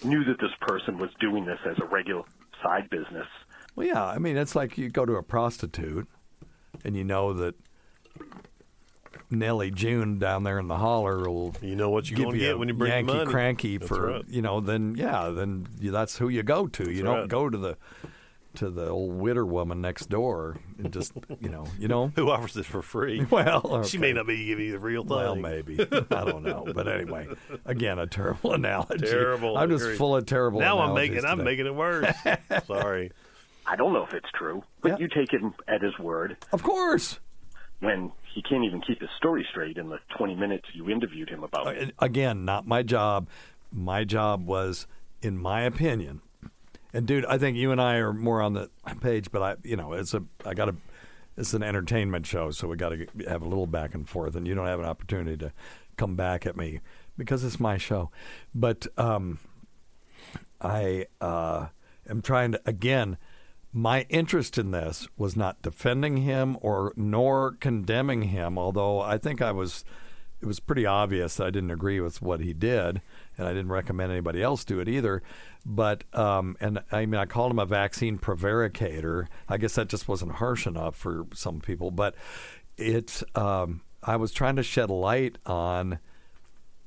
knew that this person was doing this as a regular side business Well, yeah. I mean, it's like you go to a prostitute, and you know that Nellie June down there in the holler will. You know what you're give you get when you bring the Yankee money. cranky That's for right. you know. Then yeah, then you, that's who you go to. you That's don't right. go to the to the old witter woman next door and just you know you know [laughs] Who offers it for free? [laughs] Well, she may not be giving you the real thing. Well, maybe. I don't know. But anyway, again, a terrible [laughs] analogy. Terrible. I'm just full of terrible Now I'm analogies making I'm making it worse. Sorry. I don't know if it's true, but you take him at his word. Of course. When he can't even keep his story straight in the 20 minutes you interviewed him about it. Uh, Again, not my job. My job was, in my opinion, and dude, I think you and I are more on the page, but I, you know, it's a, I got to, it's an entertainment show, so we got to have a little back and forth, and you don't have an opportunity to come back at me because it's my show. But um, I uh, am trying to again. My interest in this was not defending him or nor condemning him, although I think I was. It was pretty obvious that I didn't agree with what he did, and I didn't recommend anybody else do it either. But um, and I mean, I called him a vaccine prevaricator. I guess that just wasn't harsh enough for some people, but it's. Um, I was trying to shed light on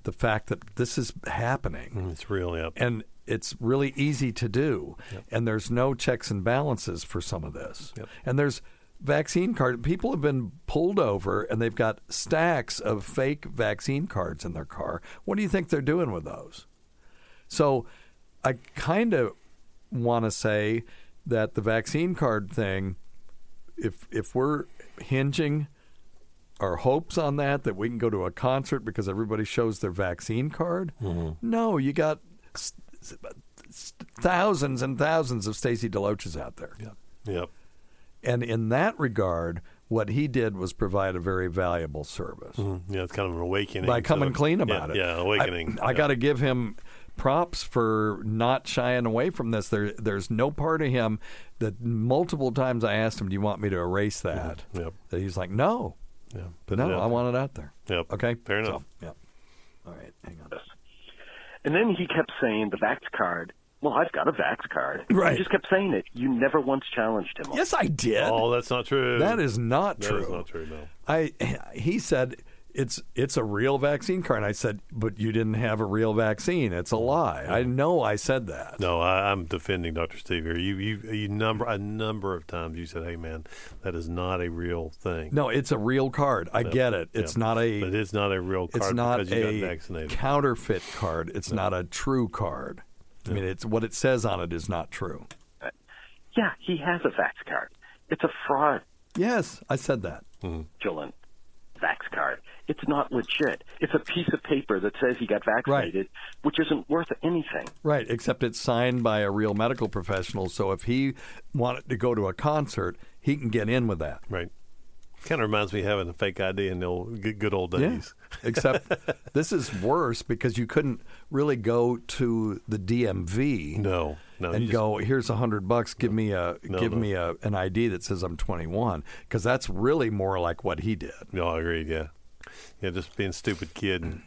the fact that this is happening. It's real, yeah. And it's really easy to do. And there's no checks and balances for some of this. And there's vaccine card people have been pulled over and they've got stacks of fake vaccine cards in their car. What do you think they're doing with those? So I kind of want to say that the vaccine card thing if if we're hinging our hopes on that that we can go to a concert because everybody shows their vaccine card. Mm-hmm. No, you got s- s- s- thousands and thousands of Stacy Deloaches out there. Yep. Yep. And in that regard, what he did was provide a very valuable service mm-hmm. Yeah, it's kind of an awakening. by coming to- clean yeah, about it. Yeah, awakening. I, I Yeah. got to give him props for not shying away from this. There, there's no part of him that multiple times I asked him, "Do you want me to erase mm-hmm. that?" Yep. That he's like, "No, Yeah. Put it no, I want it out there." Yep. Okay, Fair enough. So, yep. All right, hang on. And then he kept saying the Vax card. Well, I've got a Vax card. Right. He just kept saying it. You never once challenged him. Yes, I did. Oh, that's not true. That is not That true. is not true. No. I he said it's it's a real vaccine card. And I said, but you didn't have a real vaccine. It's a lie. I know I said that. No, I, I'm defending Dr. Steve here. You, you, you number a number of times you said, "Hey, man, that is not a real thing." No, it's a real card. I Yep. get it. It's Yep. not a. But it's not a real card It's card not because you a got vaccinated. counterfeit card. It's not a true card. I mean, it's what it says on it is not true. Yeah, he has a Vax card. It's a fraud, Yes, I said that. Hmm. Dylan. Vax card. It's not legit. It's a piece of paper that says he got vaccinated, which isn't worth anything. Right, except it's signed by a real medical professional. So if he wanted to go to a concert, he can get in with that. Right. Kind of reminds me of having a fake ID in the old, good, good old days. Yeah. Except [laughs] this is worse because you couldn't really go to the DMV. No, no, you and just- go here's a hundred bucks. Give me a No, give no. me a an ID that says I'm 21 because that's really more like what he did. No, I agree. Yeah, yeah, just being a stupid kid and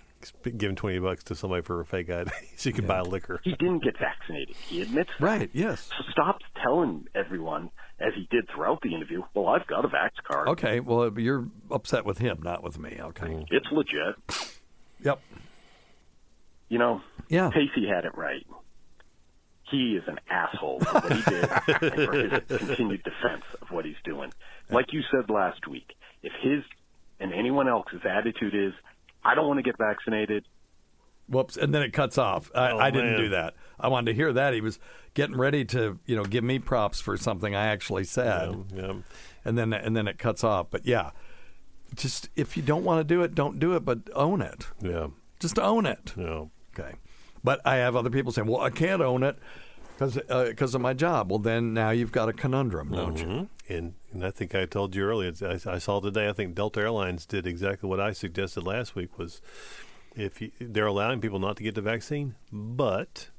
giving twenty bucks to somebody for a fake ID [laughs] so you can buy liquor. He didn't get vaccinated. He admits that. Right. Yes. So stop telling everyone, as he did throughout the interview, well, I've got a Vax card. Okay. Well, you're upset with him, not with me. Okay. Mm. It's legit. Yep. You know, Yeah. Pacey had it right. He is an asshole for what he did [laughs] and for his continued defense of what he's doing. Like you said last week, if his and anyone else's attitude is, I don't want to get vaccinated, Whoops. And then it cuts off. I, Oh, I didn't man. do that. I wanted to hear that. He was getting ready to, you know, give me props for something I actually said. Yeah. And then and then it cuts off. But yeah, just if you don't want to do it, don't do it. But own it. Yeah. Just own it. Yeah. Okay. But I have other people saying, "Well, I can't own it because because of my job." Well, then now you've got a conundrum, don't you? Mhm. And, and I think I told you earlier. I, I saw today. I think Delta Airlines did exactly what I suggested last week. Was if you, they're allowing people not to get the vaccine, but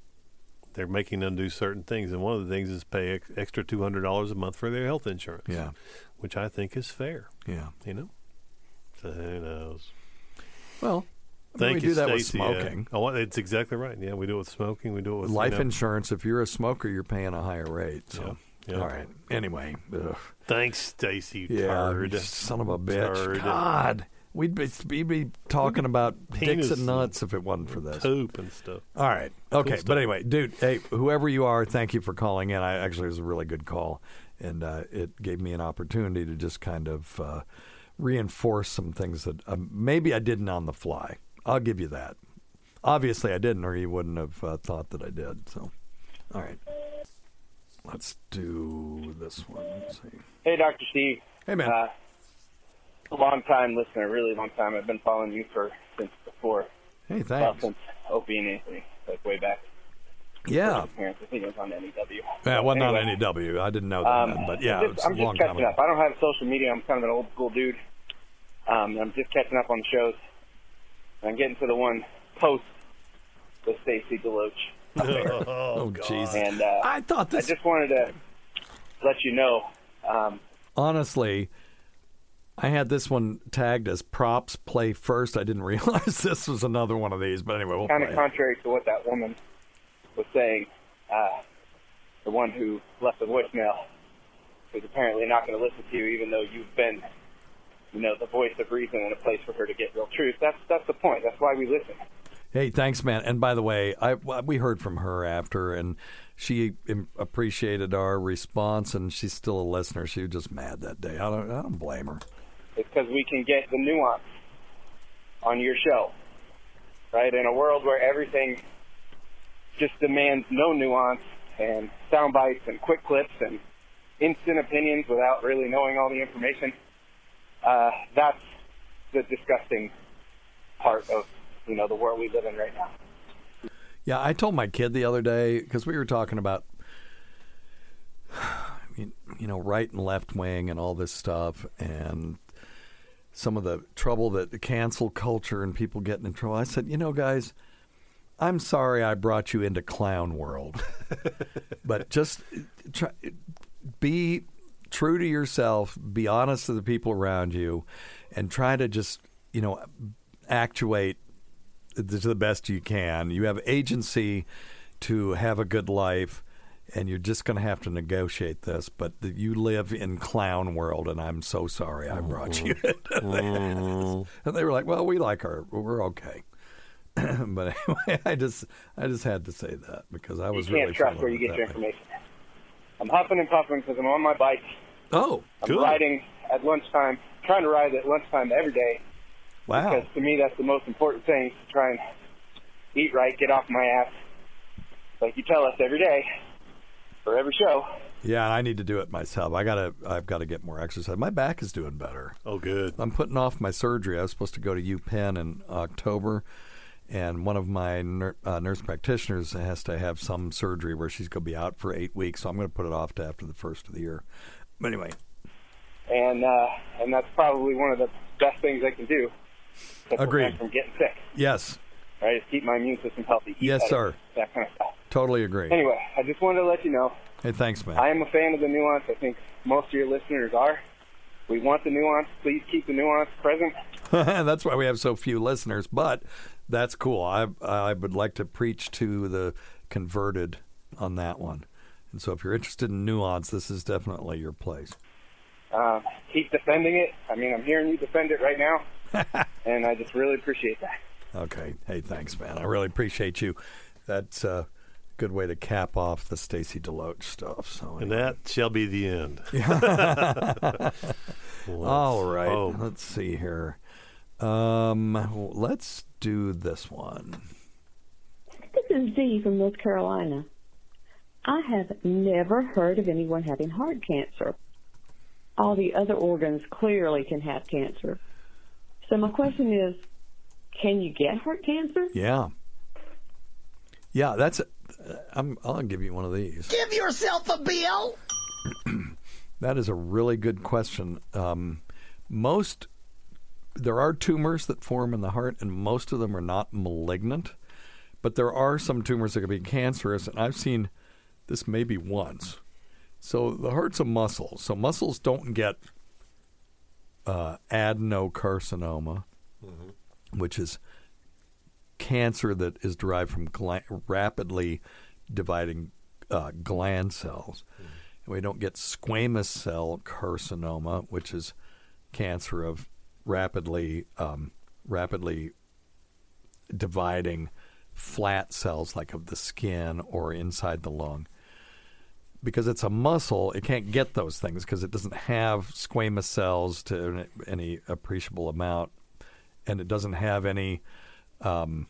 they're making them do certain things, and one of the things is pay ex- extra two hundred dollars a month for their health insurance. Yeah. which I think is fair. Yeah. You know. So who knows? Well, I mean, Thank we you, do that with Stacy. Yeah. smoking. Oh, it's exactly right. Yeah, we do it with smoking. We do it with Life you know, insurance. If you're a smoker, you're paying a higher rate. So All right. Anyway. ugh. Thanks, Stacy. Yeah, turd. son of a bitch. Turd. God. We'd be, we'd be talking about Penis dicks and nuts if it wasn't for this. Poop and stuff. All right. Okay. stuff. But anyway, dude, hey, whoever you are, thank you for calling in. I actually it was a really good call, and uh, it gave me an opportunity to just kind of uh, reinforce some things that um, maybe I didn't on the fly. I'll give you that. Obviously, I didn't, or you wouldn't have uh, thought that I did. So, all right. Let's do this one. Let's see. Hey, Dr. Steve. Hey, man. Uh, long time listener, really long time. I've been following you for since before. Hey, Well, thanks. since Opie and Anthony, like way back. Yeah. Parents, I think it was on NEW. Yeah, well, not Anyway, NEW. I didn't know that, Um, then, but yeah, I'm just, a I'm long just time catching up. I don't have social media. I'm kind of an old school dude. Um, I'm just catching up on the shows. I'm getting to the one post with Stacy Deloach. up. [laughs] Oh, [laughs] Jesus. And uh, I thought this. I just wanted to let you know. Um, honestly, I had this one tagged as props play first. I didn't [laughs] realize this was another one of these, but anyway, we'll kind of it. contrary to what that woman was saying, uh, the one who left the voicemail is apparently not going to listen to you, even though you've been, you know, the voice of reason and a place for her to get real truth. That's that's the point. That's why we listen. Hey, thanks, man. And by the way, I we heard from her after, and she appreciated our response, and she's still a listener. She was just mad that day. I don't, I don't blame her. Because we can get the nuance on your show, right? In a world where everything just demands no nuance and sound bites and quick clips and instant opinions without really knowing all the information, uh, that's the disgusting part of you know the world we live in right now. Yeah, I told my kid the other day because we were talking about, [sighs] you know, right and left wing and all this stuff, and some of the trouble that the cancel culture and people getting in trouble. I said, you know, guys, I'm sorry I brought you into clown world, [laughs] but just uh, try, be true to yourself, be honest to the people around you, and try to just you know actuate to the best you can. You have agency to have a good life, and you're just going to have to negotiate this. But the, you live in clown world, and I'm so sorry I brought mm-hmm. you. into this. Mm-hmm. and they were like, "Well, we like her. We're okay." [clears throat] but anyway, I just I just had to say that because I was You was can't really trust where you get that your way. information. I'm huffing and puffing because I'm on my bike. Oh, I'm good. riding at lunchtime, trying to ride at lunchtime every day. Wow. Because to me, that's the most important thing to try and eat right, get off my ass, like you tell us every day for every show. Yeah, I need to do it myself. I gotta, I've got to get more exercise. My back is doing better. Oh, good. I'm putting off my surgery. I was supposed to go to UPenn in October, and one of my ner- uh, nurse practitioners has to have some surgery where she's going to be out for eight weeks. So I'm going to put it off to after the first of the year. But anyway, And uh, and that's probably one of the best things I can do to Agreed. prevent from getting sick. yes, Right, is keep my immune system healthy. Eat Yes, better, sir. That kind of stuff. Totally agree. Anyway, I just wanted to let you know Hey, thanks, man. I am a fan of the nuance. I think most of your listeners are. We want the nuance. Please keep the nuance present. [laughs] that's why we have so few listeners. But that's cool. I I would like to preach to the converted on that one. And so, if you're interested in nuance, this is definitely your place. Uh, keep defending it. I mean, I'm hearing you defend it right now, [laughs] and I just really appreciate that. Okay. Hey, thanks, man. I really appreciate you. That's a good way to cap off the Stacy Deloach stuff. So, And that shall be the end. [laughs] All right. hope. Let's see here. Um, let's do this one. This is Z from North Carolina. I have never heard of anyone having heart cancer. All the other organs clearly can have cancer. So my question is, can you get heart cancer? Yeah. Yeah, that's. I'm. I'll give you one of these. Give yourself a bill. [clears throat] That is a really good question. Um, most there are tumors that form in the heart, and most of them are not malignant. But there are some tumors that can be cancerous, and I've seen this maybe once. So the heart's a muscle. So muscles don't get uh, adenocarcinoma, which is cancer that is derived from rapidly dividing uh, gland cells. and We don't get squamous cell carcinoma, which is cancer of rapidly um, rapidly dividing flat cells like of the skin or inside the lung. Because it's a muscle, it can't get those things because it doesn't have squamous cells to any appreciable amount, and it doesn't have any um,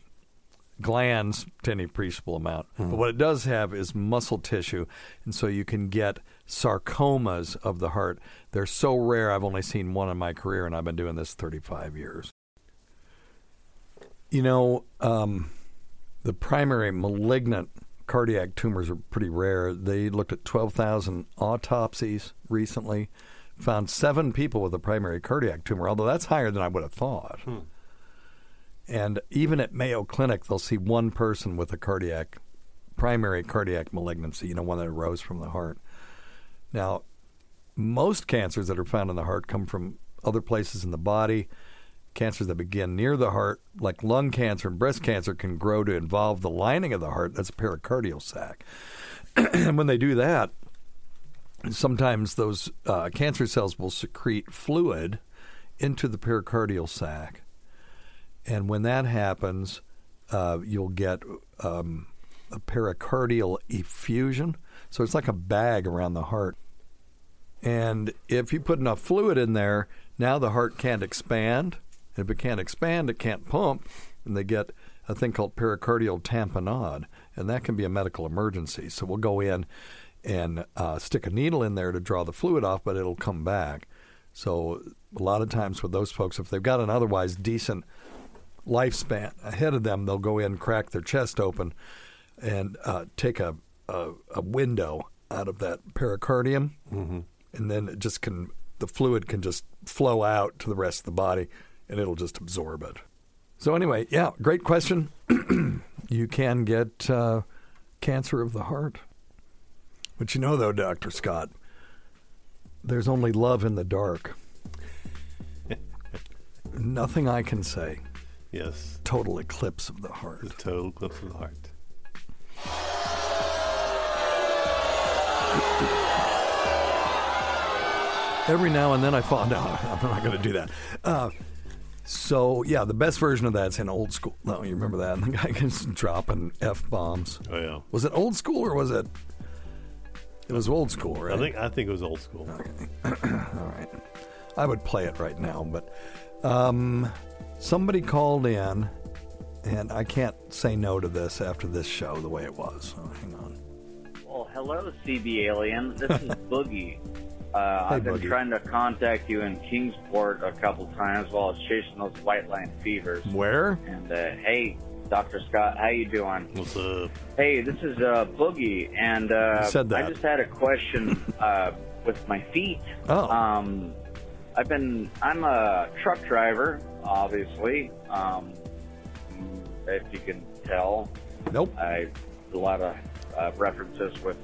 glands to any appreciable amount. But what it does have is muscle tissue, and so you can get sarcomas of the heart. They're so rare. I've only seen one in my career, and I've been doing this 35 years. You know, um, the primary malignant cardiac tumors are pretty rare. They looked at 12,000 autopsies recently, found seven people with a primary cardiac tumor, although that's higher than I would have thought. Hmm. And even at Mayo Clinic, they'll see one person with a cardiac, primary cardiac malignancy, you know, one that arose from the heart. Now, most cancers that are found in the heart come from other places in the body. Cancers that begin near the heart, like lung cancer and breast cancer, can grow to involve the lining of the heart. That's a pericardial sac. and [clears throat] when they do that, sometimes those uh, cancer cells will secrete fluid into the pericardial sac. And when that happens, uh, you'll get um, a pericardial effusion. So it's like a bag around the heart. And if you put enough fluid in there, now the heart can't expand. And if it can't expand, it can't pump. And they get a thing called pericardial tamponade. And that can be a medical emergency. So we'll go in and uh, stick a needle in there to draw the fluid off, but it'll come back. So a lot of times with those folks, if they've got an otherwise decent lifespan ahead of them, they'll go in, crack their chest open, and uh, take a, a, a window out of that pericardium, Mm-hmm. and then it just can the fluid can just flow out to the rest of the body, and it'll just absorb it. So anyway, yeah, great question. [clears throat] you can get uh, cancer of the heart, but you know though, Doctor Scott, there's only love in the dark. [laughs] Nothing I can say. Yes. Total eclipse of the heart. The total eclipse of the heart. Every now and then I fall. No, [laughs] I'm not going to do that. Uh, so yeah, the best version of that's in old school. No, you remember that? And [laughs] the guy is dropping f bombs. Oh yeah. Was it old school or was it? It was old school, right? I think I think it was old school. [clears throat] All right. I would play it right now, but um, somebody called in, and I can't say no to this after this show the way it was. So hang on. Well, hello, CB Alien. This is [laughs] Boogie. Uh, Hey, I've been Boogie. trying to contact you in Kingsport a couple times while I was chasing those white line fevers. Where? And uh, hey, Dr. Scott, how you doing? What's up? Hey, this is uh, Boogie, and uh, said that. I just had a question [laughs] uh, with my feet. Oh. Um, I've been. I'm a truck driver, obviously. Um, if you can tell. Nope. I a lot of uh, references with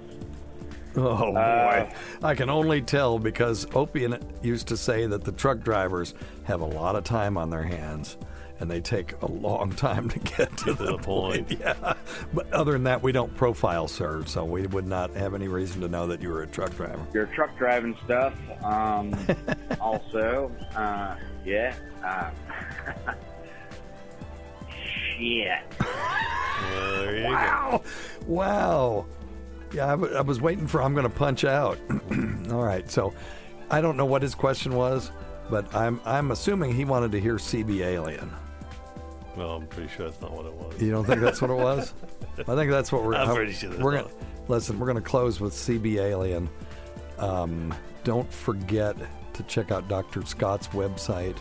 Oh boy, Uh, I can only tell because Opian used to say that the truck drivers have a lot of time on their hands, and they take a long time to get to [laughs] the, point. [laughs] Yeah, but other than that, we don't profile, sir. So we would not have any reason to know that you were a truck driver. your truck driving stuff. Um, [laughs] also, uh, yeah. Uh, shit. there you wow, wow. Yeah, I, w- I was waiting for. I'm going to punch out. [clears throat] All right, so I don't know what his question was, but I'm I'm assuming he wanted to hear CB Alien. Well, I'm pretty sure that's not what it was. You don't think that's what it was? [laughs] I think that's what we're. I'm pretty sure that's we're not gonna listen. We're gonna close with CB Alien. Um, don't forget to check out Dr. Scott's website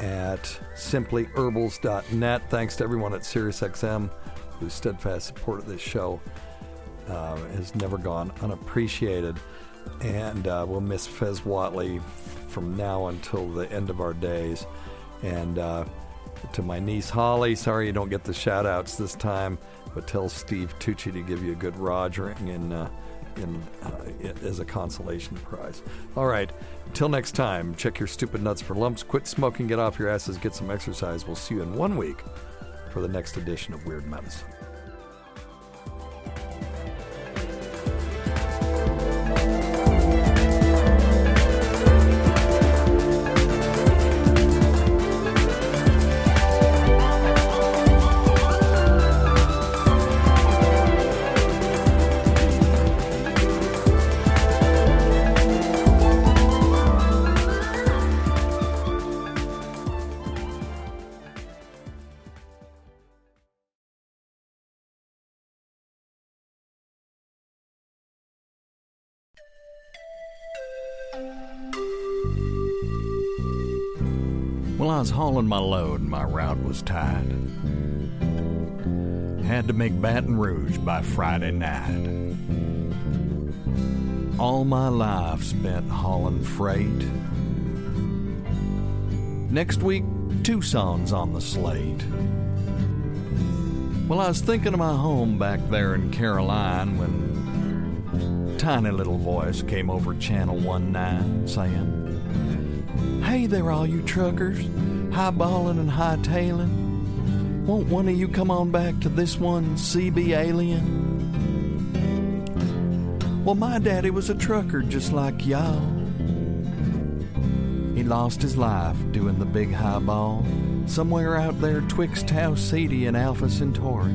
at simplyherbals.net. Thanks to everyone at SiriusXM whose steadfast support of this show uh, has never gone unappreciated. And uh, we'll miss Fez Whatley from now until the end of our days. And uh, to my niece Holly, sorry you don't get the shout outs this time, but tell Steve Tucci to give you a good rogering in, uh, in, uh, as a consolation prize. All right, until next time, check your stupid nuts for lumps, quit smoking, get off your asses, get some exercise. We'll see you in one week for the next edition of Weird Medicine. My load and my route was tied. Had to make Baton Rouge by Friday night. All my life spent hauling freight. Next week, Tucson's on the slate. Well, I was thinking of my home back there in Caroline when tiny little voice came over channel 19 saying, Hey there, all you truckers, highballing and hightailing. Won't one of you come on back to this one CB Alien? Well, my daddy was a trucker just like y'all. He lost his life doing the big highball somewhere out there twixt Tau Ceti and Alpha Centauri.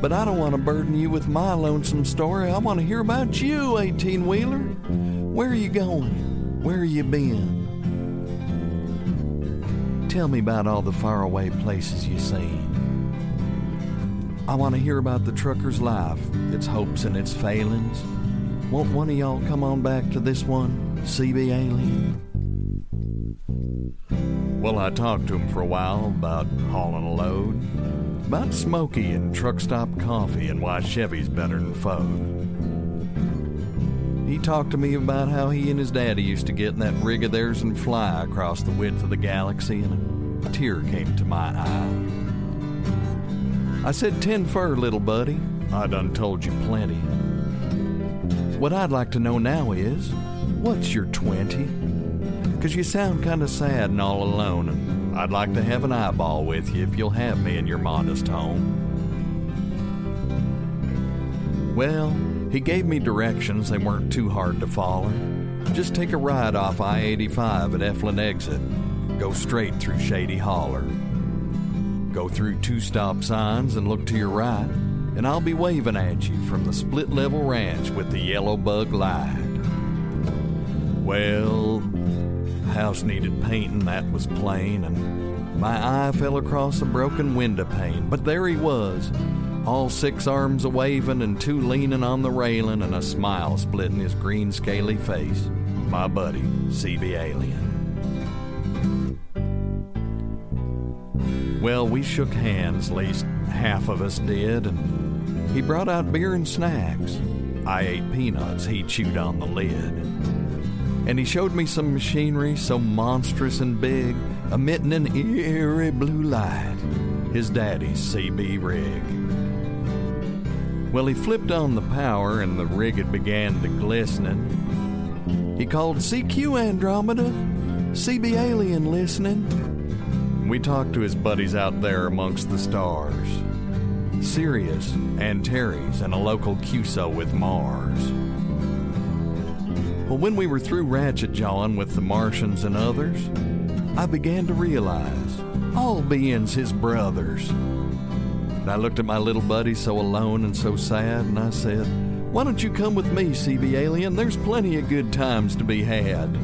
But I don't want to burden you with my lonesome story. I want to hear about you, 18 wheeler. Where are you going? Where you been? Tell me about all the faraway places you seen. I want to hear about the trucker's life, its hopes and its failings. Won't one of y'all come on back to this one, CB Alien? Well, I talked to him for a while about hauling a load, about Smoky and truck stop coffee and why Chevy's better than Ford. He talked to me about how he and his daddy used to get in that rig of theirs and fly across the width of the galaxy, and a tear came to my eye. I said, Ten fur, little buddy. I done told you plenty. What I'd like to know now is, what's your 20? Because you sound kind of sad and all alone, and I'd like to have an eyeball with you if you'll have me in your modest home. Well, he gave me directions, they weren't too hard to follow. Just take a ride off I 85 at Efland exit, go straight through Shady Holler. Go through two stop signs and look to your right, and I'll be waving at you from the split level ranch with the yellow bug light. Well, house needed painting, that was plain, and my eye fell across a broken window pane, but there he was, all six arms a waving and two leaning on the railing, and a smile splitting his green scaly face. My buddy, CB Alien. Well, we shook hands, at least half of us did, and he brought out beer and snacks. I ate peanuts, he chewed on the lid. And he showed me some machinery so monstrous and big, emitting an eerie blue light. His daddy's CB rig. Well, he flipped on the power and the rig had began to glistening. He called CQ Andromeda, CB Alien listening. We talked to his buddies out there amongst the stars. Sirius, Antares, and a local QSO with Mars. Well, when we were through ratchet jawing with the Martians and others, I began to realize all beings his brothers. And I looked at my little buddy so alone and so sad, and I said, Why don't you come with me, CB Alien? There's plenty of good times to be had.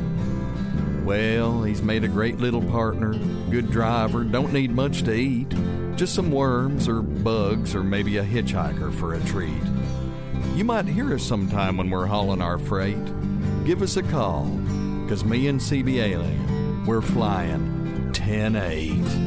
Well, he's made a great little partner, good driver, don't need much to eat, just some worms or bugs or maybe a hitchhiker for a treat. You might hear us sometime when we're hauling our freight. Give us a call, because me and CB Alien, we're flying 10 8.